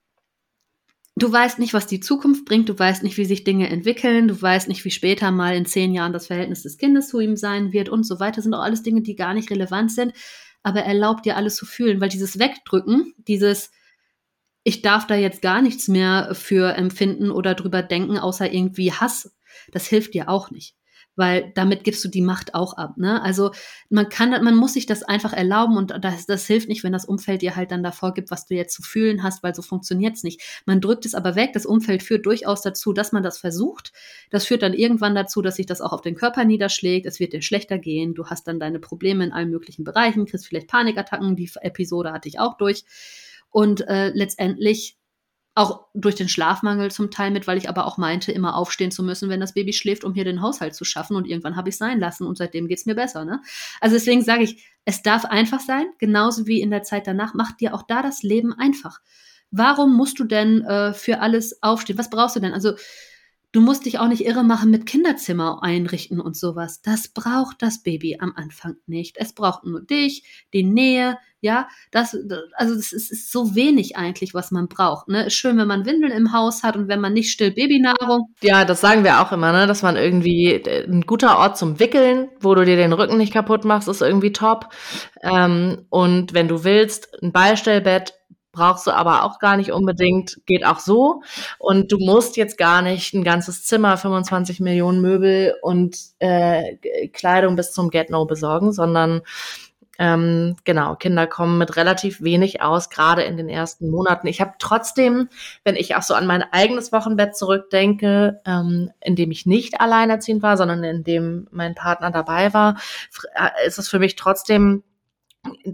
du weißt nicht, was die Zukunft bringt, du weißt nicht, wie sich Dinge entwickeln, du weißt nicht, wie später mal in zehn Jahren das Verhältnis des Kindes zu ihm sein wird und so weiter. Das sind auch alles Dinge, die gar nicht relevant sind, aber erlaubt dir alles zu fühlen, weil dieses Wegdrücken, dieses ich darf da jetzt gar nichts mehr für empfinden oder drüber denken, außer irgendwie Hass. Das hilft dir auch nicht. Weil damit gibst du die Macht auch ab. Ne? Also man kann, man muss sich das einfach erlauben und das, das hilft nicht, wenn das Umfeld dir halt dann davor gibt, was du jetzt zu fühlen hast, weil so funktioniert's nicht. Man drückt es aber weg. Das Umfeld führt durchaus dazu, dass man das versucht. Das führt dann irgendwann dazu, dass sich das auch auf den Körper niederschlägt. Es wird dir schlechter gehen. Du hast dann deine Probleme in allen möglichen Bereichen, kriegst vielleicht Panikattacken. Die Episode hatte ich auch durch und äh, letztendlich auch durch den Schlafmangel zum Teil mit, weil ich aber auch meinte, immer aufstehen zu müssen, wenn das Baby schläft, um hier den Haushalt zu schaffen. Und irgendwann habe ich es sein lassen und seitdem geht's mir besser. Ne? Also deswegen sage ich, es darf einfach sein, genauso wie in der Zeit danach. Macht dir auch da das Leben einfach. Warum musst du denn äh, für alles aufstehen? Was brauchst du denn? Also Du musst dich auch nicht irre machen mit Kinderzimmer einrichten und sowas. Das braucht das Baby am Anfang nicht. Es braucht nur dich, die Nähe, ja. Das, also das ist, ist so wenig eigentlich, was man braucht. Ne? Ist schön, wenn man Windeln im Haus hat und wenn man nicht still Babynahrung. Ja, das sagen wir auch immer, ne? dass man irgendwie ein guter Ort zum Wickeln, wo du dir den Rücken nicht kaputt machst, ist irgendwie top. Ähm, und wenn du willst, ein Beistellbett brauchst du aber auch gar nicht unbedingt, geht auch so. Und du musst jetzt gar nicht ein ganzes Zimmer, 25 Millionen Möbel und äh, Kleidung bis zum Get-No besorgen, sondern ähm, genau, Kinder kommen mit relativ wenig aus, gerade in den ersten Monaten. Ich habe trotzdem, wenn ich auch so an mein eigenes Wochenbett zurückdenke, ähm, in dem ich nicht alleinerziehend war, sondern in dem mein Partner dabei war, äh, ist es für mich trotzdem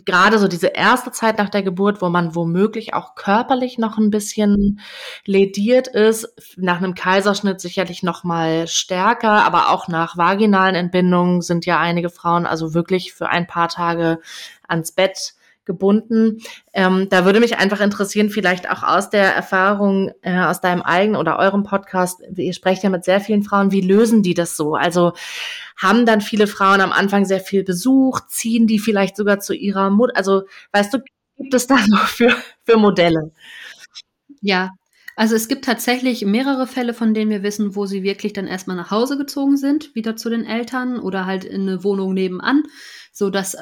gerade so diese erste Zeit nach der Geburt, wo man womöglich auch körperlich noch ein bisschen lediert ist, nach einem Kaiserschnitt sicherlich noch mal stärker, aber auch nach vaginalen Entbindungen sind ja einige Frauen also wirklich für ein paar Tage ans Bett gebunden. Ähm, da würde mich einfach interessieren, vielleicht auch aus der Erfahrung, äh, aus deinem eigenen oder eurem Podcast, ihr sprecht ja mit sehr vielen Frauen, wie lösen die das so? Also haben dann viele Frauen am Anfang sehr viel Besuch, ziehen die vielleicht sogar zu ihrer Mutter? Also weißt du, gibt es da so für, für Modelle? Ja, also es gibt tatsächlich mehrere Fälle, von denen wir wissen, wo sie wirklich dann erstmal nach Hause gezogen sind, wieder zu den Eltern oder halt in eine Wohnung nebenan, so dass äh,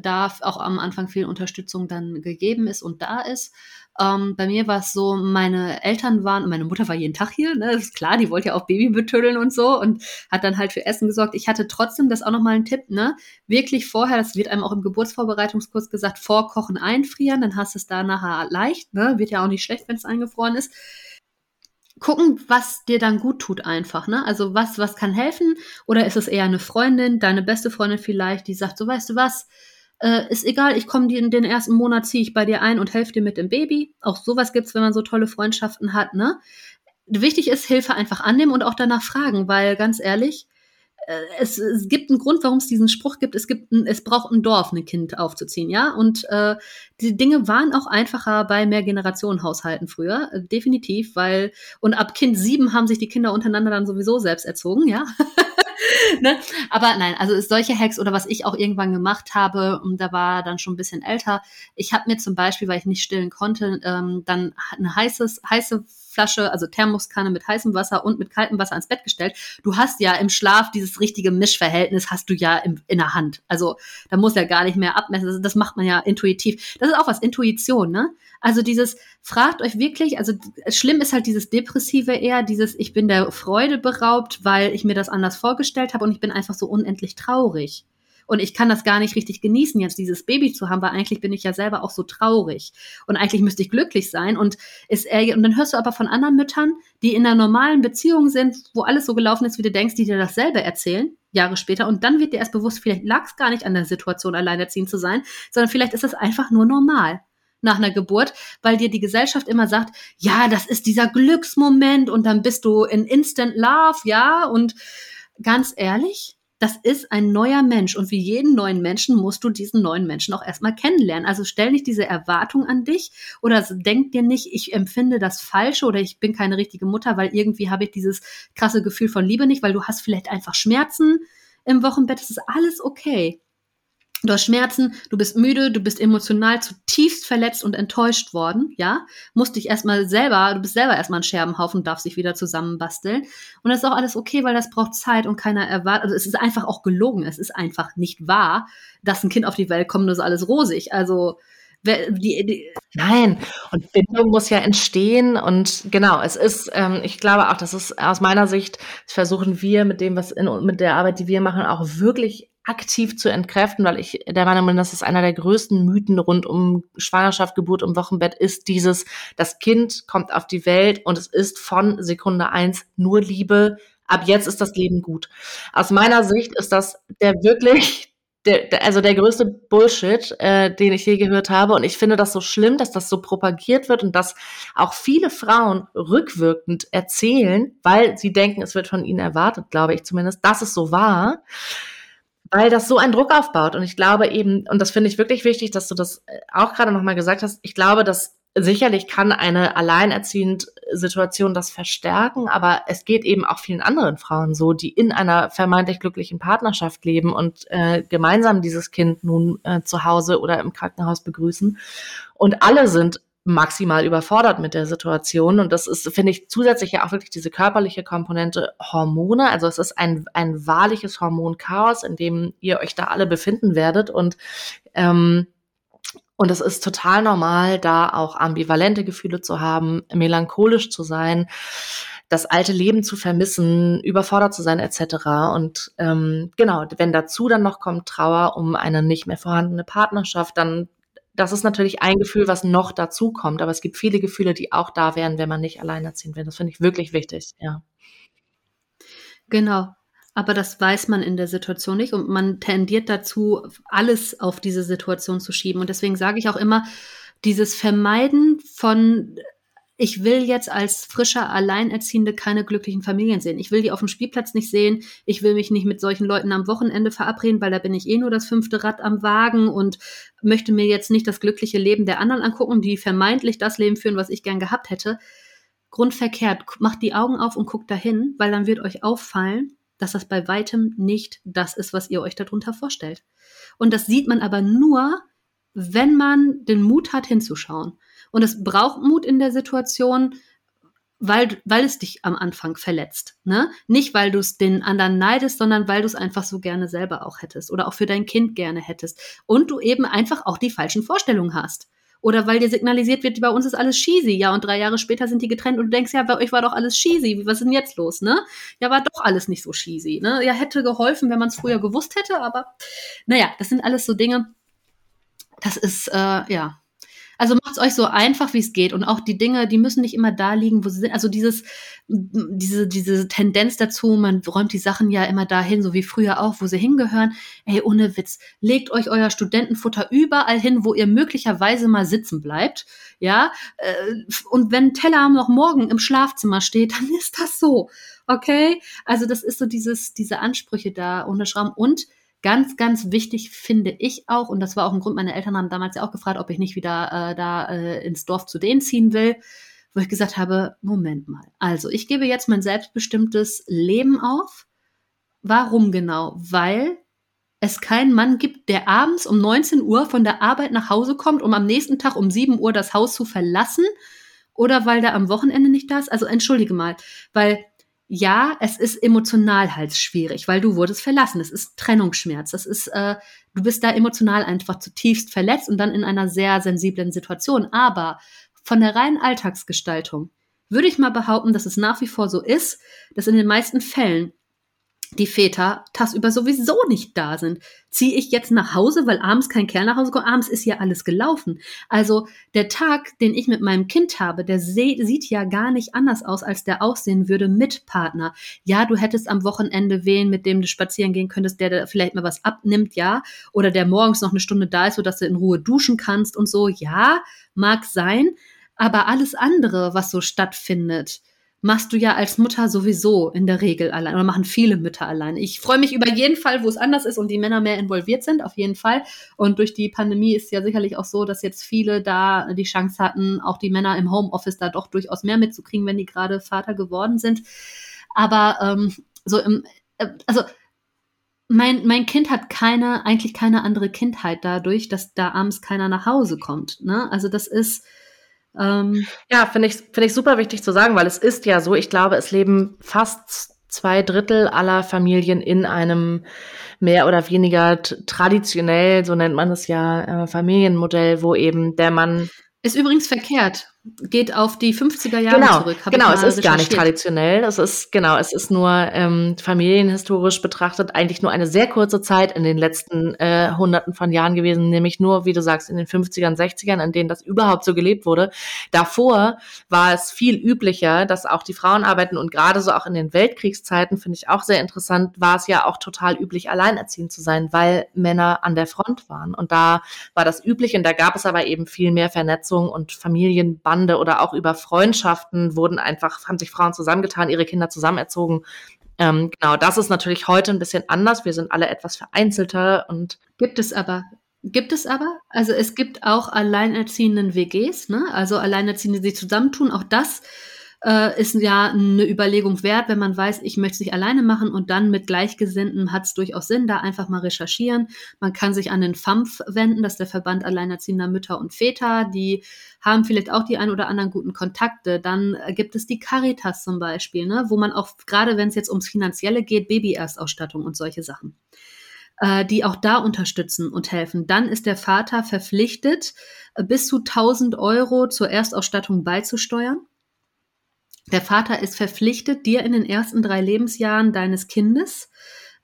da auch am Anfang viel Unterstützung dann gegeben ist und da ist. Ähm, bei mir war es so, meine Eltern waren, meine Mutter war jeden Tag hier, ne, das ist klar, die wollte ja auch Baby betüddeln und so und hat dann halt für Essen gesorgt. Ich hatte trotzdem, das auch nochmal ein Tipp, ne, wirklich vorher, das wird einem auch im Geburtsvorbereitungskurs gesagt, vorkochen, einfrieren, dann hast du es da nachher leicht, ne, wird ja auch nicht schlecht, wenn es eingefroren ist gucken, was dir dann gut tut einfach, ne? Also was, was kann helfen? Oder ist es eher eine Freundin, deine beste Freundin vielleicht, die sagt, so weißt du was, äh, ist egal, ich komme in den ersten Monat, ziehe ich bei dir ein und helfe dir mit dem Baby. Auch sowas gibt's, wenn man so tolle Freundschaften hat, ne? Wichtig ist, Hilfe einfach annehmen und auch danach fragen, weil ganz ehrlich, es, es gibt einen Grund, warum es diesen Spruch gibt. Es gibt, ein, es braucht ein Dorf, ein Kind aufzuziehen, ja. Und äh, die Dinge waren auch einfacher bei Mehrgenerationenhaushalten früher, äh, definitiv, weil und ab Kind sieben haben sich die Kinder untereinander dann sowieso selbst erzogen, ja. [laughs] ne? Aber nein, also solche Hacks oder was ich auch irgendwann gemacht habe, und da war dann schon ein bisschen älter. Ich habe mir zum Beispiel, weil ich nicht stillen konnte, ähm, dann ein heißes, heiße Flasche, also Thermoskanne mit heißem Wasser und mit kaltem Wasser ans Bett gestellt. Du hast ja im Schlaf dieses richtige Mischverhältnis hast du ja im, in der Hand. Also da muss ja gar nicht mehr abmessen. Das macht man ja intuitiv. Das ist auch was Intuition, ne? Also dieses fragt euch wirklich, also schlimm ist halt dieses depressive eher, dieses ich bin der Freude beraubt, weil ich mir das anders vorgestellt habe und ich bin einfach so unendlich traurig. Und ich kann das gar nicht richtig genießen, jetzt dieses Baby zu haben, weil eigentlich bin ich ja selber auch so traurig. Und eigentlich müsste ich glücklich sein. Und, ist er, und dann hörst du aber von anderen Müttern, die in einer normalen Beziehung sind, wo alles so gelaufen ist, wie du denkst, die dir dasselbe erzählen, Jahre später. Und dann wird dir erst bewusst, vielleicht lag es gar nicht an der Situation, alleinerziehend zu sein, sondern vielleicht ist es einfach nur normal nach einer Geburt, weil dir die Gesellschaft immer sagt, ja, das ist dieser Glücksmoment und dann bist du in Instant Love, ja, und ganz ehrlich, das ist ein neuer Mensch und wie jeden neuen Menschen musst du diesen neuen Menschen auch erstmal kennenlernen. Also stell nicht diese Erwartung an dich oder denk dir nicht, ich empfinde das Falsche oder ich bin keine richtige Mutter, weil irgendwie habe ich dieses krasse Gefühl von Liebe nicht, weil du hast vielleicht einfach Schmerzen im Wochenbett. Das ist alles okay. Du hast Schmerzen, du bist müde, du bist emotional zutiefst verletzt und enttäuscht worden, ja? Musst dich erstmal selber, du bist selber erstmal ein Scherbenhaufen, darfst dich wieder zusammenbasteln. Und das ist auch alles okay, weil das braucht Zeit und keiner erwartet, also es ist einfach auch gelogen, es ist einfach nicht wahr, dass ein Kind auf die Welt kommt und das ist alles rosig. Also, die, die Nein, und Bindung muss ja entstehen und genau, es ist, ähm, ich glaube auch, das ist aus meiner Sicht, versuchen wir mit dem, was in, mit der Arbeit, die wir machen, auch wirklich aktiv zu entkräften, weil ich der Meinung bin, das ist einer der größten Mythen rund um Schwangerschaft, Geburt und Wochenbett, ist dieses, das Kind kommt auf die Welt und es ist von Sekunde eins nur Liebe. Ab jetzt ist das Leben gut. Aus meiner Sicht ist das der wirklich, der, also der größte Bullshit, äh, den ich je gehört habe. Und ich finde das so schlimm, dass das so propagiert wird und dass auch viele Frauen rückwirkend erzählen, weil sie denken, es wird von ihnen erwartet, glaube ich zumindest, dass es so war weil das so einen Druck aufbaut. Und ich glaube eben, und das finde ich wirklich wichtig, dass du das äh, auch gerade nochmal gesagt hast, ich glaube, dass sicherlich kann eine alleinerziehend Situation das verstärken, aber es geht eben auch vielen anderen Frauen so, die in einer vermeintlich glücklichen Partnerschaft leben und äh, gemeinsam dieses Kind nun äh, zu Hause oder im Krankenhaus begrüßen. Und alle sind maximal überfordert mit der Situation. Und das ist, finde ich, zusätzlich ja auch wirklich diese körperliche Komponente Hormone. Also es ist ein, ein wahrliches Hormonchaos, in dem ihr euch da alle befinden werdet. Und ähm, und es ist total normal, da auch ambivalente Gefühle zu haben, melancholisch zu sein, das alte Leben zu vermissen, überfordert zu sein, etc. Und ähm, genau, wenn dazu dann noch kommt Trauer um eine nicht mehr vorhandene Partnerschaft, dann das ist natürlich ein Gefühl, was noch dazu kommt, aber es gibt viele Gefühle, die auch da wären, wenn man nicht alleinerziehend wäre. Das finde ich wirklich wichtig, ja. Genau. Aber das weiß man in der Situation nicht und man tendiert dazu, alles auf diese Situation zu schieben. Und deswegen sage ich auch immer, dieses Vermeiden von ich will jetzt als frischer Alleinerziehende keine glücklichen Familien sehen. Ich will die auf dem Spielplatz nicht sehen. Ich will mich nicht mit solchen Leuten am Wochenende verabreden, weil da bin ich eh nur das fünfte Rad am Wagen und möchte mir jetzt nicht das glückliche Leben der anderen angucken, die vermeintlich das Leben führen, was ich gern gehabt hätte. Grundverkehrt, macht die Augen auf und guckt dahin, weil dann wird euch auffallen, dass das bei weitem nicht das ist, was ihr euch darunter vorstellt. Und das sieht man aber nur, wenn man den Mut hat, hinzuschauen. Und es braucht Mut in der Situation, weil, weil es dich am Anfang verletzt. Ne? Nicht, weil du es den anderen neidest, sondern weil du es einfach so gerne selber auch hättest oder auch für dein Kind gerne hättest. Und du eben einfach auch die falschen Vorstellungen hast. Oder weil dir signalisiert wird, bei uns ist alles cheesy, ja, und drei Jahre später sind die getrennt und du denkst, ja, bei euch war doch alles cheesy, was ist denn jetzt los, ne? Ja, war doch alles nicht so cheesy, ne? Ja, hätte geholfen, wenn man es früher gewusst hätte, aber naja, das sind alles so Dinge, das ist, äh, ja, also macht es euch so einfach, wie es geht. Und auch die Dinge, die müssen nicht immer da liegen, wo sie sind. Also dieses, diese, diese Tendenz dazu, man räumt die Sachen ja immer dahin, so wie früher auch, wo sie hingehören. Ey, ohne Witz, legt euch euer Studentenfutter überall hin, wo ihr möglicherweise mal sitzen bleibt. Ja, äh, und wenn Teller noch morgen im Schlafzimmer steht, [laughs] dann ist das so. Okay? Also das ist so dieses, diese Ansprüche da unterschrauben. Und Ganz, ganz wichtig finde ich auch, und das war auch ein Grund, meine Eltern haben damals ja auch gefragt, ob ich nicht wieder äh, da äh, ins Dorf zu denen ziehen will, wo ich gesagt habe, Moment mal. Also, ich gebe jetzt mein selbstbestimmtes Leben auf. Warum genau? Weil es keinen Mann gibt, der abends um 19 Uhr von der Arbeit nach Hause kommt, um am nächsten Tag um 7 Uhr das Haus zu verlassen oder weil der am Wochenende nicht da ist. Also entschuldige mal, weil ja, es ist emotional halt schwierig, weil du wurdest verlassen. Es ist Trennungsschmerz. Das ist, äh, du bist da emotional einfach zutiefst verletzt und dann in einer sehr sensiblen Situation. Aber von der reinen Alltagsgestaltung würde ich mal behaupten, dass es nach wie vor so ist, dass in den meisten Fällen die Väter tagsüber sowieso nicht da sind. Ziehe ich jetzt nach Hause, weil abends kein Kerl nach Hause kommt? Abends ist ja alles gelaufen. Also der Tag, den ich mit meinem Kind habe, der sieht ja gar nicht anders aus, als der aussehen würde mit Partner. Ja, du hättest am Wochenende wen, mit dem du spazieren gehen könntest, der da vielleicht mal was abnimmt, ja. Oder der morgens noch eine Stunde da ist, sodass du in Ruhe duschen kannst und so. Ja, mag sein. Aber alles andere, was so stattfindet, machst du ja als Mutter sowieso in der Regel allein oder machen viele Mütter allein. Ich freue mich über jeden Fall, wo es anders ist und die Männer mehr involviert sind, auf jeden Fall. Und durch die Pandemie ist ja sicherlich auch so, dass jetzt viele da die Chance hatten, auch die Männer im Homeoffice da doch durchaus mehr mitzukriegen, wenn die gerade Vater geworden sind. Aber ähm, so im, äh, also mein, mein Kind hat keine, eigentlich keine andere Kindheit dadurch, dass da abends keiner nach Hause kommt. Ne? Also das ist, ähm, ja, finde ich, finde ich super wichtig zu sagen, weil es ist ja so, ich glaube, es leben fast zwei Drittel aller Familien in einem mehr oder weniger traditionell, so nennt man es ja, äh, Familienmodell, wo eben der Mann ist übrigens verkehrt. Geht auf die 50er Jahre genau, zurück. Genau, es ist gar nicht traditionell. Es ist, genau, es ist nur ähm, familienhistorisch betrachtet eigentlich nur eine sehr kurze Zeit in den letzten äh, Hunderten von Jahren gewesen, nämlich nur, wie du sagst, in den 50ern, 60ern, in denen das überhaupt so gelebt wurde. Davor war es viel üblicher, dass auch die Frauen arbeiten und gerade so auch in den Weltkriegszeiten, finde ich auch sehr interessant, war es ja auch total üblich, alleinerziehend zu sein, weil Männer an der Front waren. Und da war das üblich und da gab es aber eben viel mehr Vernetzung und Familienband Bande oder auch über Freundschaften wurden einfach, haben sich Frauen zusammengetan, ihre Kinder zusammenerzogen. Ähm, genau, das ist natürlich heute ein bisschen anders. Wir sind alle etwas vereinzelter und. Gibt es aber. Gibt es aber. Also es gibt auch alleinerziehenden WGs, ne? Also Alleinerziehende, die zusammentun. Auch das äh, ist ja eine Überlegung wert, wenn man weiß, ich möchte es nicht alleine machen und dann mit Gleichgesinnten hat es durchaus Sinn, da einfach mal recherchieren. Man kann sich an den FAMF wenden, das ist der Verband Alleinerziehender Mütter und Väter, die haben vielleicht auch die ein oder anderen guten Kontakte. Dann gibt es die Caritas zum Beispiel, ne, wo man auch, gerade wenn es jetzt ums Finanzielle geht, Babyerstausstattung und solche Sachen äh, die auch da unterstützen und helfen. Dann ist der Vater verpflichtet, bis zu 1000 Euro zur Erstausstattung beizusteuern. Der Vater ist verpflichtet, dir in den ersten drei Lebensjahren deines Kindes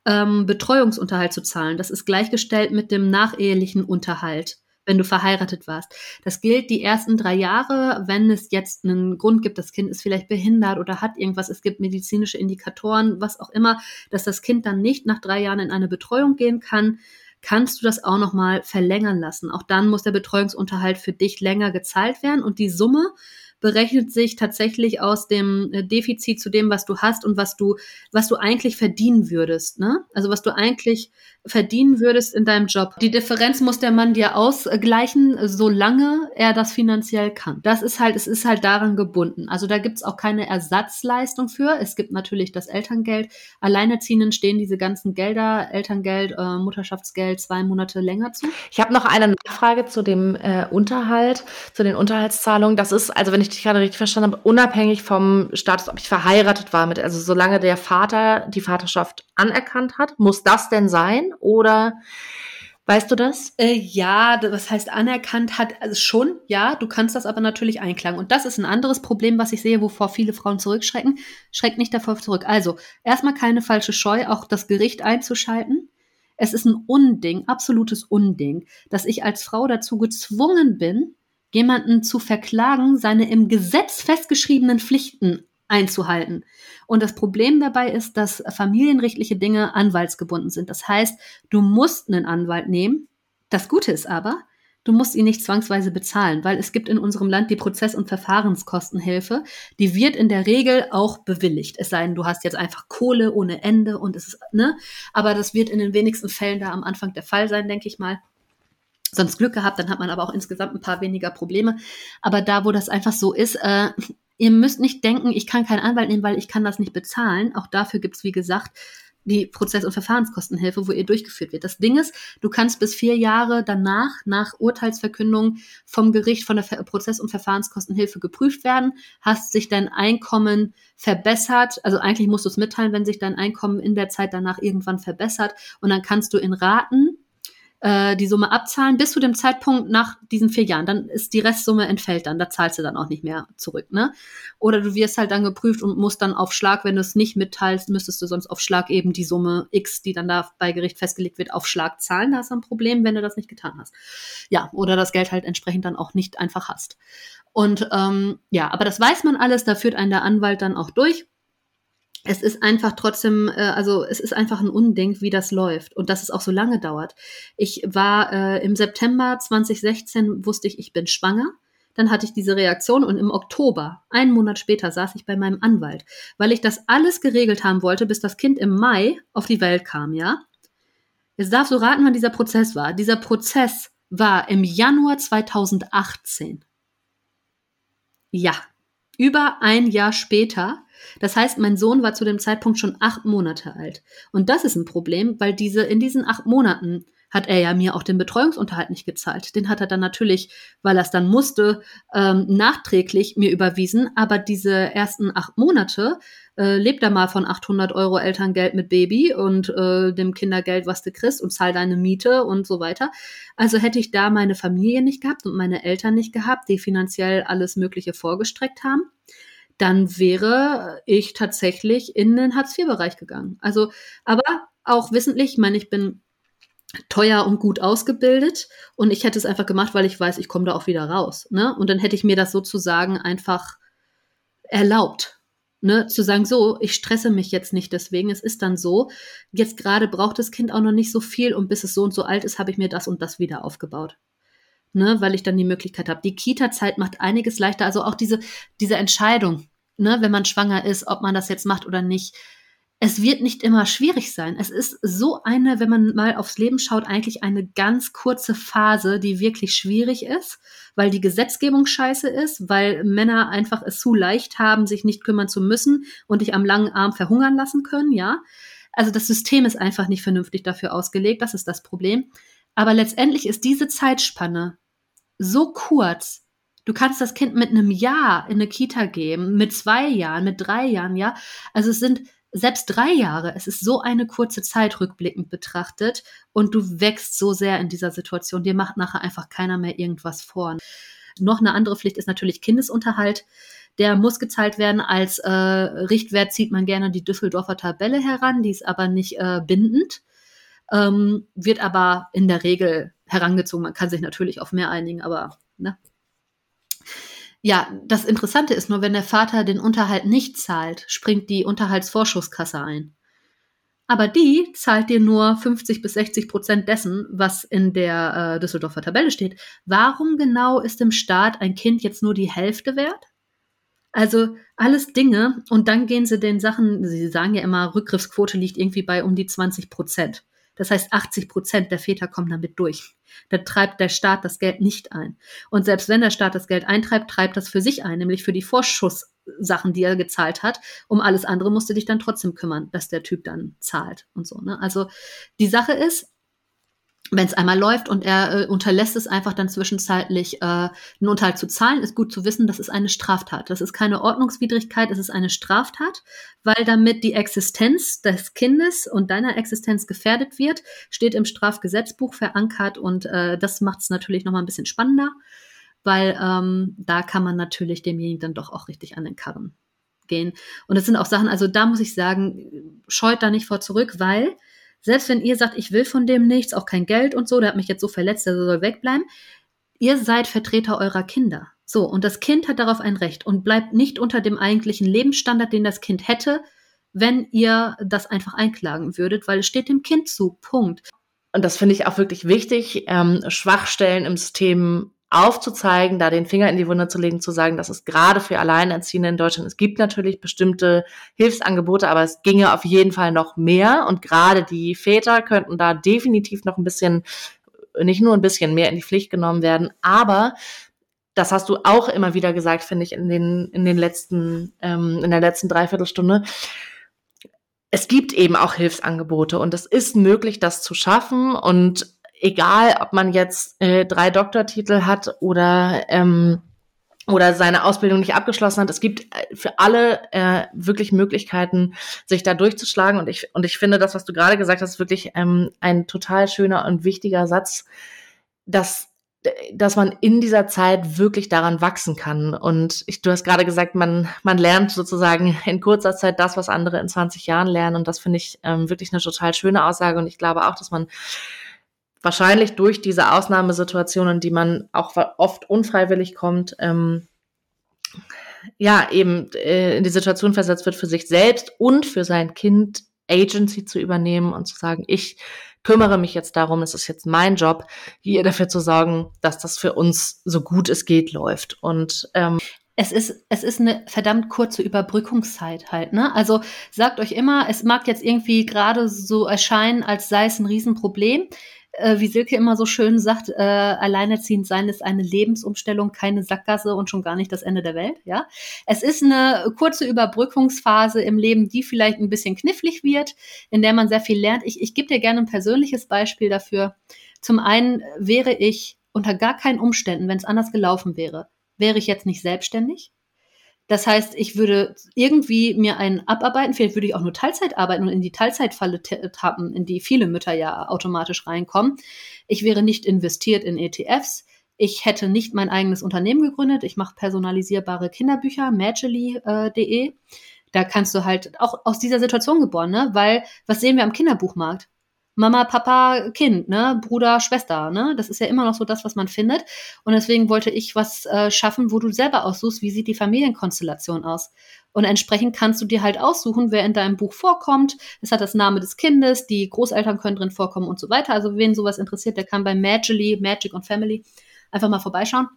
ähm, Betreuungsunterhalt zu zahlen. Das ist gleichgestellt mit dem nachehelichen Unterhalt, wenn du verheiratet warst. Das gilt die ersten drei Jahre, wenn es jetzt einen Grund gibt, das Kind ist vielleicht behindert oder hat irgendwas, es gibt medizinische Indikatoren, was auch immer, dass das Kind dann nicht nach drei Jahren in eine Betreuung gehen kann, kannst du das auch nochmal verlängern lassen. Auch dann muss der Betreuungsunterhalt für dich länger gezahlt werden und die Summe berechnet sich tatsächlich aus dem äh, Defizit zu dem, was du hast und was du, was du eigentlich verdienen würdest, ne? Also was du eigentlich verdienen würdest in deinem Job. Die Differenz muss der Mann dir ausgleichen, solange er das finanziell kann. Das ist halt, es ist halt daran gebunden. Also da gibt's auch keine Ersatzleistung für. Es gibt natürlich das Elterngeld. Alleinerziehenden stehen diese ganzen Gelder, Elterngeld, äh, Mutterschaftsgeld, zwei Monate länger zu. Ich habe noch eine Nachfrage zu dem äh, Unterhalt, zu den Unterhaltszahlungen. Das ist, also wenn ich dich gerade richtig verstanden habe, unabhängig vom Status, ob ich verheiratet war mit, also solange der Vater die Vaterschaft anerkannt hat, muss das denn sein? oder weißt du das? Äh, ja, was heißt anerkannt hat, also schon, ja, du kannst das aber natürlich einklagen. Und das ist ein anderes Problem, was ich sehe, wovor viele Frauen zurückschrecken. Schreckt nicht davor zurück. Also, erstmal keine falsche Scheu, auch das Gericht einzuschalten. Es ist ein Unding, absolutes Unding, dass ich als Frau dazu gezwungen bin, jemanden zu verklagen, seine im Gesetz festgeschriebenen Pflichten einzuhalten. Und das Problem dabei ist, dass familienrechtliche Dinge anwaltsgebunden sind. Das heißt, du musst einen Anwalt nehmen. Das Gute ist aber, du musst ihn nicht zwangsweise bezahlen, weil es gibt in unserem Land die Prozess- und Verfahrenskostenhilfe. Die wird in der Regel auch bewilligt. Es sei denn, du hast jetzt einfach Kohle ohne Ende und es ist, ne? Aber das wird in den wenigsten Fällen da am Anfang der Fall sein, denke ich mal sonst Glück gehabt, dann hat man aber auch insgesamt ein paar weniger Probleme. Aber da, wo das einfach so ist, äh, Ihr müsst nicht denken, ich kann keinen Anwalt nehmen, weil ich kann das nicht bezahlen. Auch dafür gibt's wie gesagt, die Prozess- und Verfahrenskostenhilfe, wo ihr durchgeführt wird. Das Ding ist, du kannst bis vier Jahre danach, nach Urteilsverkündung vom Gericht von der Prozess- und Verfahrenskostenhilfe geprüft werden. Hast sich dein Einkommen verbessert? Also eigentlich musst du es mitteilen, wenn sich dein Einkommen in der Zeit danach irgendwann verbessert. Und dann kannst du in Raten äh, die Summe abzahlen bis zu dem Zeitpunkt nach diesen vier Jahren. Dann ist die Restsumme entfällt dann, da zahlst du dann auch nicht mehr zurück. Ne? Oder du wirst halt dann geprüft und musst dann auf Schlag, wenn du es nicht mitteilst, müsstest du sonst auf Schlag eben die Summe X, die dann da bei Gericht festgelegt wird, auf Schlag zahlen. Da hast du ein Problem, wenn du das nicht getan hast. Ja, oder das Geld halt entsprechend dann auch nicht einfach hast. Und ähm, ja, aber das weiß man alles, da führt einen der Anwalt dann auch durch es ist einfach trotzdem, äh, also es ist einfach ein Unding, wie das läuft und dass es auch so lange dauert. Ich war äh, im September 2016 wusste ich, ich bin schwanger. Dann hatte ich diese Reaktion und im Oktober, einen Monat später, saß ich bei meinem Anwalt, weil ich das alles geregelt haben wollte, bis das Kind im Mai auf die Welt kam, ja. Jetzt darfst du raten, wann dieser Prozess war. Dieser Prozess war im Januar 2018. Ja, über ein Jahr später das heißt, mein Sohn war zu dem Zeitpunkt schon acht Monate alt. Und das ist ein Problem, weil diese, in diesen acht Monaten hat er ja mir auch den Betreuungsunterhalt nicht gezahlt. Den hat er dann natürlich, weil er es dann musste, ähm, nachträglich mir überwiesen. Aber diese ersten acht Monate äh, lebt er mal von 800 Euro Elterngeld mit Baby und äh, dem Kindergeld, was du kriegst und zahl deine Miete und so weiter. Also hätte ich da meine Familie nicht gehabt und meine Eltern nicht gehabt, die finanziell alles Mögliche vorgestreckt haben dann wäre ich tatsächlich in den Hartz-IV-Bereich gegangen. Also, aber auch wissentlich, ich meine, ich bin teuer und gut ausgebildet und ich hätte es einfach gemacht, weil ich weiß, ich komme da auch wieder raus. Ne? Und dann hätte ich mir das sozusagen einfach erlaubt. Ne, zu sagen, so, ich stresse mich jetzt nicht deswegen, es ist dann so, jetzt gerade braucht das Kind auch noch nicht so viel und bis es so und so alt ist, habe ich mir das und das wieder aufgebaut. Ne, weil ich dann die Möglichkeit habe. Die Kita-Zeit macht einiges leichter, also auch diese, diese Entscheidung, ne, wenn man schwanger ist, ob man das jetzt macht oder nicht. Es wird nicht immer schwierig sein. Es ist so eine, wenn man mal aufs Leben schaut, eigentlich eine ganz kurze Phase, die wirklich schwierig ist, weil die Gesetzgebung scheiße ist, weil Männer einfach es zu leicht haben, sich nicht kümmern zu müssen und dich am langen Arm verhungern lassen können, ja. Also das System ist einfach nicht vernünftig dafür ausgelegt, das ist das Problem. Aber letztendlich ist diese Zeitspanne so kurz, Du kannst das Kind mit einem Jahr in eine Kita geben, mit zwei Jahren, mit drei Jahren, ja. Also es sind selbst drei Jahre. Es ist so eine kurze Zeit rückblickend betrachtet und du wächst so sehr in dieser Situation. Dir macht nachher einfach keiner mehr irgendwas vor. Noch eine andere Pflicht ist natürlich Kindesunterhalt. Der muss gezahlt werden. Als äh, Richtwert zieht man gerne die Düsseldorfer Tabelle heran, die ist aber nicht äh, bindend, ähm, wird aber in der Regel herangezogen. Man kann sich natürlich auf mehr einigen, aber ne, ja, das Interessante ist nur, wenn der Vater den Unterhalt nicht zahlt, springt die Unterhaltsvorschusskasse ein. Aber die zahlt dir nur 50 bis 60 Prozent dessen, was in der äh, Düsseldorfer Tabelle steht. Warum genau ist dem Staat ein Kind jetzt nur die Hälfte wert? Also alles Dinge und dann gehen sie den Sachen, sie sagen ja immer, Rückgriffsquote liegt irgendwie bei um die 20 Prozent. Das heißt, 80 Prozent der Väter kommen damit durch. Da treibt der Staat das Geld nicht ein. Und selbst wenn der Staat das Geld eintreibt, treibt das für sich ein, nämlich für die Vorschusssachen, die er gezahlt hat. Um alles andere musst du dich dann trotzdem kümmern, dass der Typ dann zahlt und so. Ne? Also die Sache ist, wenn es einmal läuft und er äh, unterlässt es einfach dann zwischenzeitlich äh, einen Unterhalt zu zahlen, ist gut zu wissen, das ist eine Straftat. Das ist keine Ordnungswidrigkeit, es ist eine Straftat, weil damit die Existenz des Kindes und deiner Existenz gefährdet wird, steht im Strafgesetzbuch verankert und äh, das macht es natürlich nochmal ein bisschen spannender, weil ähm, da kann man natürlich demjenigen dann doch auch richtig an den Karren gehen. Und das sind auch Sachen, also da muss ich sagen, scheut da nicht vor zurück, weil selbst wenn ihr sagt, ich will von dem nichts, auch kein Geld und so, der hat mich jetzt so verletzt, der soll wegbleiben, ihr seid Vertreter eurer Kinder. So, und das Kind hat darauf ein Recht und bleibt nicht unter dem eigentlichen Lebensstandard, den das Kind hätte, wenn ihr das einfach einklagen würdet, weil es steht dem Kind zu. Punkt. Und das finde ich auch wirklich wichtig, ähm, Schwachstellen im System aufzuzeigen, da den Finger in die Wunde zu legen, zu sagen, dass es gerade für Alleinerziehende in Deutschland, es gibt natürlich bestimmte Hilfsangebote, aber es ginge auf jeden Fall noch mehr. Und gerade die Väter könnten da definitiv noch ein bisschen, nicht nur ein bisschen mehr in die Pflicht genommen werden, aber das hast du auch immer wieder gesagt, finde ich, in den, in den letzten, ähm, in der letzten Dreiviertelstunde. Es gibt eben auch Hilfsangebote und es ist möglich, das zu schaffen. Und egal ob man jetzt äh, drei Doktortitel hat oder ähm, oder seine Ausbildung nicht abgeschlossen hat. Es gibt äh, für alle äh, wirklich Möglichkeiten, sich da durchzuschlagen. Und ich, und ich finde, das, was du gerade gesagt hast, wirklich ähm, ein total schöner und wichtiger Satz, dass, dass man in dieser Zeit wirklich daran wachsen kann. Und ich, du hast gerade gesagt, man, man lernt sozusagen in kurzer Zeit das, was andere in 20 Jahren lernen. Und das finde ich ähm, wirklich eine total schöne Aussage. Und ich glaube auch, dass man wahrscheinlich durch diese Ausnahmesituationen, die man auch oft unfreiwillig kommt, ähm, ja, eben äh, in die Situation versetzt wird, für sich selbst und für sein Kind Agency zu übernehmen und zu sagen, ich kümmere mich jetzt darum, es ist jetzt mein Job, hier dafür zu sorgen, dass das für uns so gut es geht läuft. Und ähm, es ist, es ist eine verdammt kurze Überbrückungszeit halt, ne? Also sagt euch immer, es mag jetzt irgendwie gerade so erscheinen, als sei es ein Riesenproblem äh, wie Silke immer so schön sagt, äh, alleinerziehend sein ist eine Lebensumstellung, keine Sackgasse und schon gar nicht das Ende der Welt. Ja, es ist eine kurze Überbrückungsphase im Leben, die vielleicht ein bisschen knifflig wird, in der man sehr viel lernt. Ich, ich gebe dir gerne ein persönliches Beispiel dafür. Zum einen wäre ich unter gar keinen Umständen, wenn es anders gelaufen wäre, wäre ich jetzt nicht selbstständig. Das heißt, ich würde irgendwie mir einen abarbeiten, vielleicht würde ich auch nur Teilzeit arbeiten und in die Teilzeitfalle tappen, in die viele Mütter ja automatisch reinkommen. Ich wäre nicht investiert in ETFs. Ich hätte nicht mein eigenes Unternehmen gegründet. Ich mache personalisierbare Kinderbücher, magely.de. Da kannst du halt auch aus dieser Situation geboren, ne? Weil, was sehen wir am Kinderbuchmarkt? Mama, Papa, Kind, ne, Bruder, Schwester, ne? Das ist ja immer noch so das, was man findet. Und deswegen wollte ich was äh, schaffen, wo du selber aussuchst, wie sieht die Familienkonstellation aus. Und entsprechend kannst du dir halt aussuchen, wer in deinem Buch vorkommt. Es hat das Name des Kindes, die Großeltern können drin vorkommen und so weiter. Also wen sowas interessiert, der kann bei Magically, Magic und Family einfach mal vorbeischauen.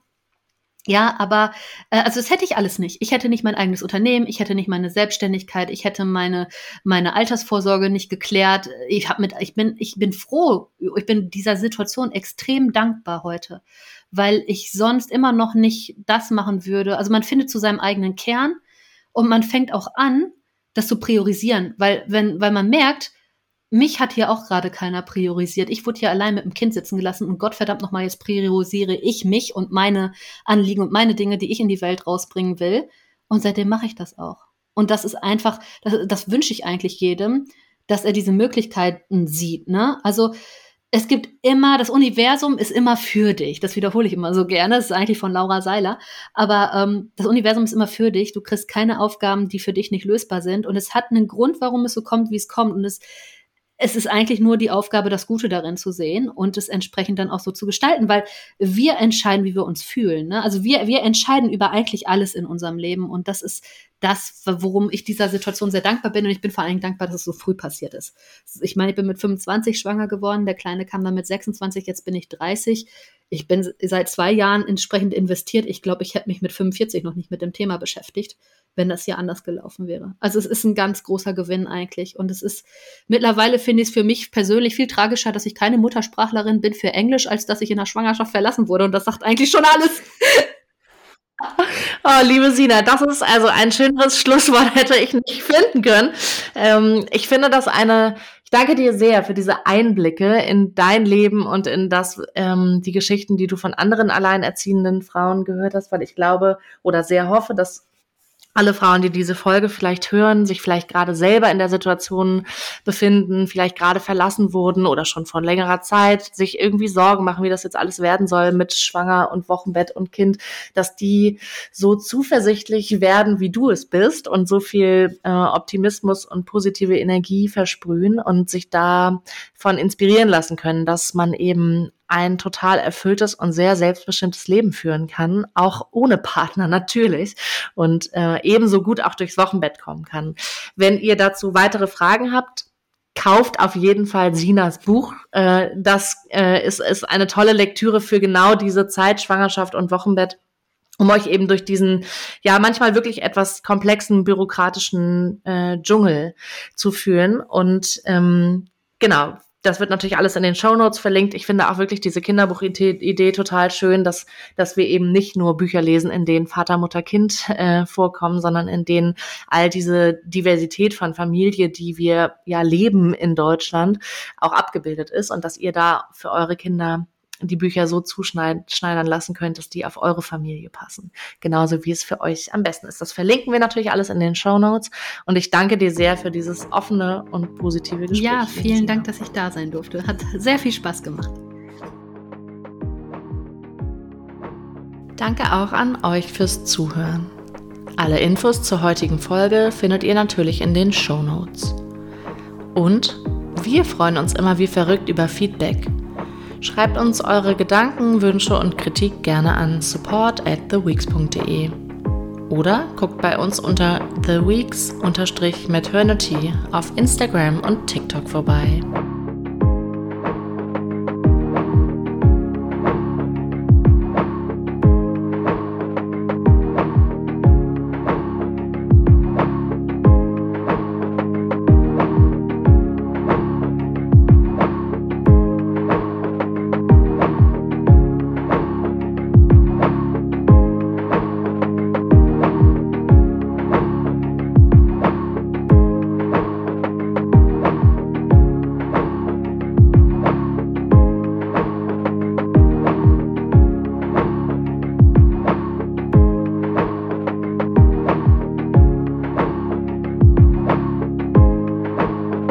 Ja, aber äh, also das hätte ich alles nicht. Ich hätte nicht mein eigenes Unternehmen, ich hätte nicht meine Selbstständigkeit, ich hätte meine meine Altersvorsorge nicht geklärt. Ich habe mit ich bin ich bin froh, ich bin dieser Situation extrem dankbar heute, weil ich sonst immer noch nicht das machen würde. Also man findet zu seinem eigenen Kern und man fängt auch an, das zu priorisieren, weil wenn weil man merkt, mich hat hier auch gerade keiner priorisiert. Ich wurde hier allein mit dem Kind sitzen gelassen und Gottverdammt nochmal, jetzt priorisiere ich mich und meine Anliegen und meine Dinge, die ich in die Welt rausbringen will. Und seitdem mache ich das auch. Und das ist einfach, das, das wünsche ich eigentlich jedem, dass er diese Möglichkeiten sieht. Ne? Also es gibt immer, das Universum ist immer für dich. Das wiederhole ich immer so gerne. Das ist eigentlich von Laura Seiler. Aber ähm, das Universum ist immer für dich. Du kriegst keine Aufgaben, die für dich nicht lösbar sind. Und es hat einen Grund, warum es so kommt, wie es kommt. Und es es ist eigentlich nur die Aufgabe, das Gute darin zu sehen und es entsprechend dann auch so zu gestalten, weil wir entscheiden, wie wir uns fühlen. Ne? Also wir, wir entscheiden über eigentlich alles in unserem Leben und das ist das, worum ich dieser Situation sehr dankbar bin und ich bin vor allem dankbar, dass es so früh passiert ist. Ich meine, ich bin mit 25 schwanger geworden, der Kleine kam dann mit 26, jetzt bin ich 30. Ich bin seit zwei Jahren entsprechend investiert. Ich glaube, ich hätte mich mit 45 noch nicht mit dem Thema beschäftigt wenn das hier anders gelaufen wäre. Also es ist ein ganz großer Gewinn eigentlich. Und es ist mittlerweile finde ich es für mich persönlich viel tragischer, dass ich keine Muttersprachlerin bin für Englisch, als dass ich in der Schwangerschaft verlassen wurde. Und das sagt eigentlich schon alles. [laughs] Oh, liebe Sina, das ist also ein schöneres Schlusswort [laughs] hätte ich nicht finden können. Ähm, ich finde das eine, ich danke dir sehr für diese Einblicke in dein Leben und in das, ähm, die Geschichten, die du von anderen alleinerziehenden Frauen gehört hast, weil ich glaube oder sehr hoffe, dass alle Frauen, die diese Folge vielleicht hören, sich vielleicht gerade selber in der Situation befinden, vielleicht gerade verlassen wurden oder schon vor längerer Zeit, sich irgendwie Sorgen machen, wie das jetzt alles werden soll mit Schwanger und Wochenbett und Kind, dass die so zuversichtlich werden, wie du es bist und so viel äh, Optimismus und positive Energie versprühen und sich davon inspirieren lassen können, dass man eben ein total erfülltes und sehr selbstbestimmtes Leben führen kann, auch ohne Partner [laughs] natürlich und äh, ebenso gut auch durchs Wochenbett kommen kann. Wenn ihr dazu weitere Fragen habt, kauft auf jeden Fall Sinas Buch. Äh, das äh, ist, ist eine tolle Lektüre für genau diese Zeit, Schwangerschaft und Wochenbett um euch eben durch diesen ja manchmal wirklich etwas komplexen bürokratischen äh, Dschungel zu führen und ähm, genau das wird natürlich alles in den Show Notes verlinkt. Ich finde auch wirklich diese Kinderbuch-Idee total schön, dass, dass wir eben nicht nur Bücher lesen, in denen Vater, Mutter, Kind äh, vorkommen, sondern in denen all diese Diversität von Familie, die wir ja leben in Deutschland, auch abgebildet ist und dass ihr da für eure Kinder die Bücher so zuschneidern lassen könnt, dass die auf eure Familie passen. Genauso wie es für euch am besten ist. Das verlinken wir natürlich alles in den Show Notes. Und ich danke dir sehr für dieses offene und positive Gespräch. Ja, vielen Dank, dass ich da sein durfte. Hat sehr viel Spaß gemacht. Danke auch an euch fürs Zuhören. Alle Infos zur heutigen Folge findet ihr natürlich in den Show Notes. Und wir freuen uns immer wie verrückt über Feedback. Schreibt uns eure Gedanken, Wünsche und Kritik gerne an support at theweeks.de oder guckt bei uns unter theweeks-maternity auf Instagram und TikTok vorbei.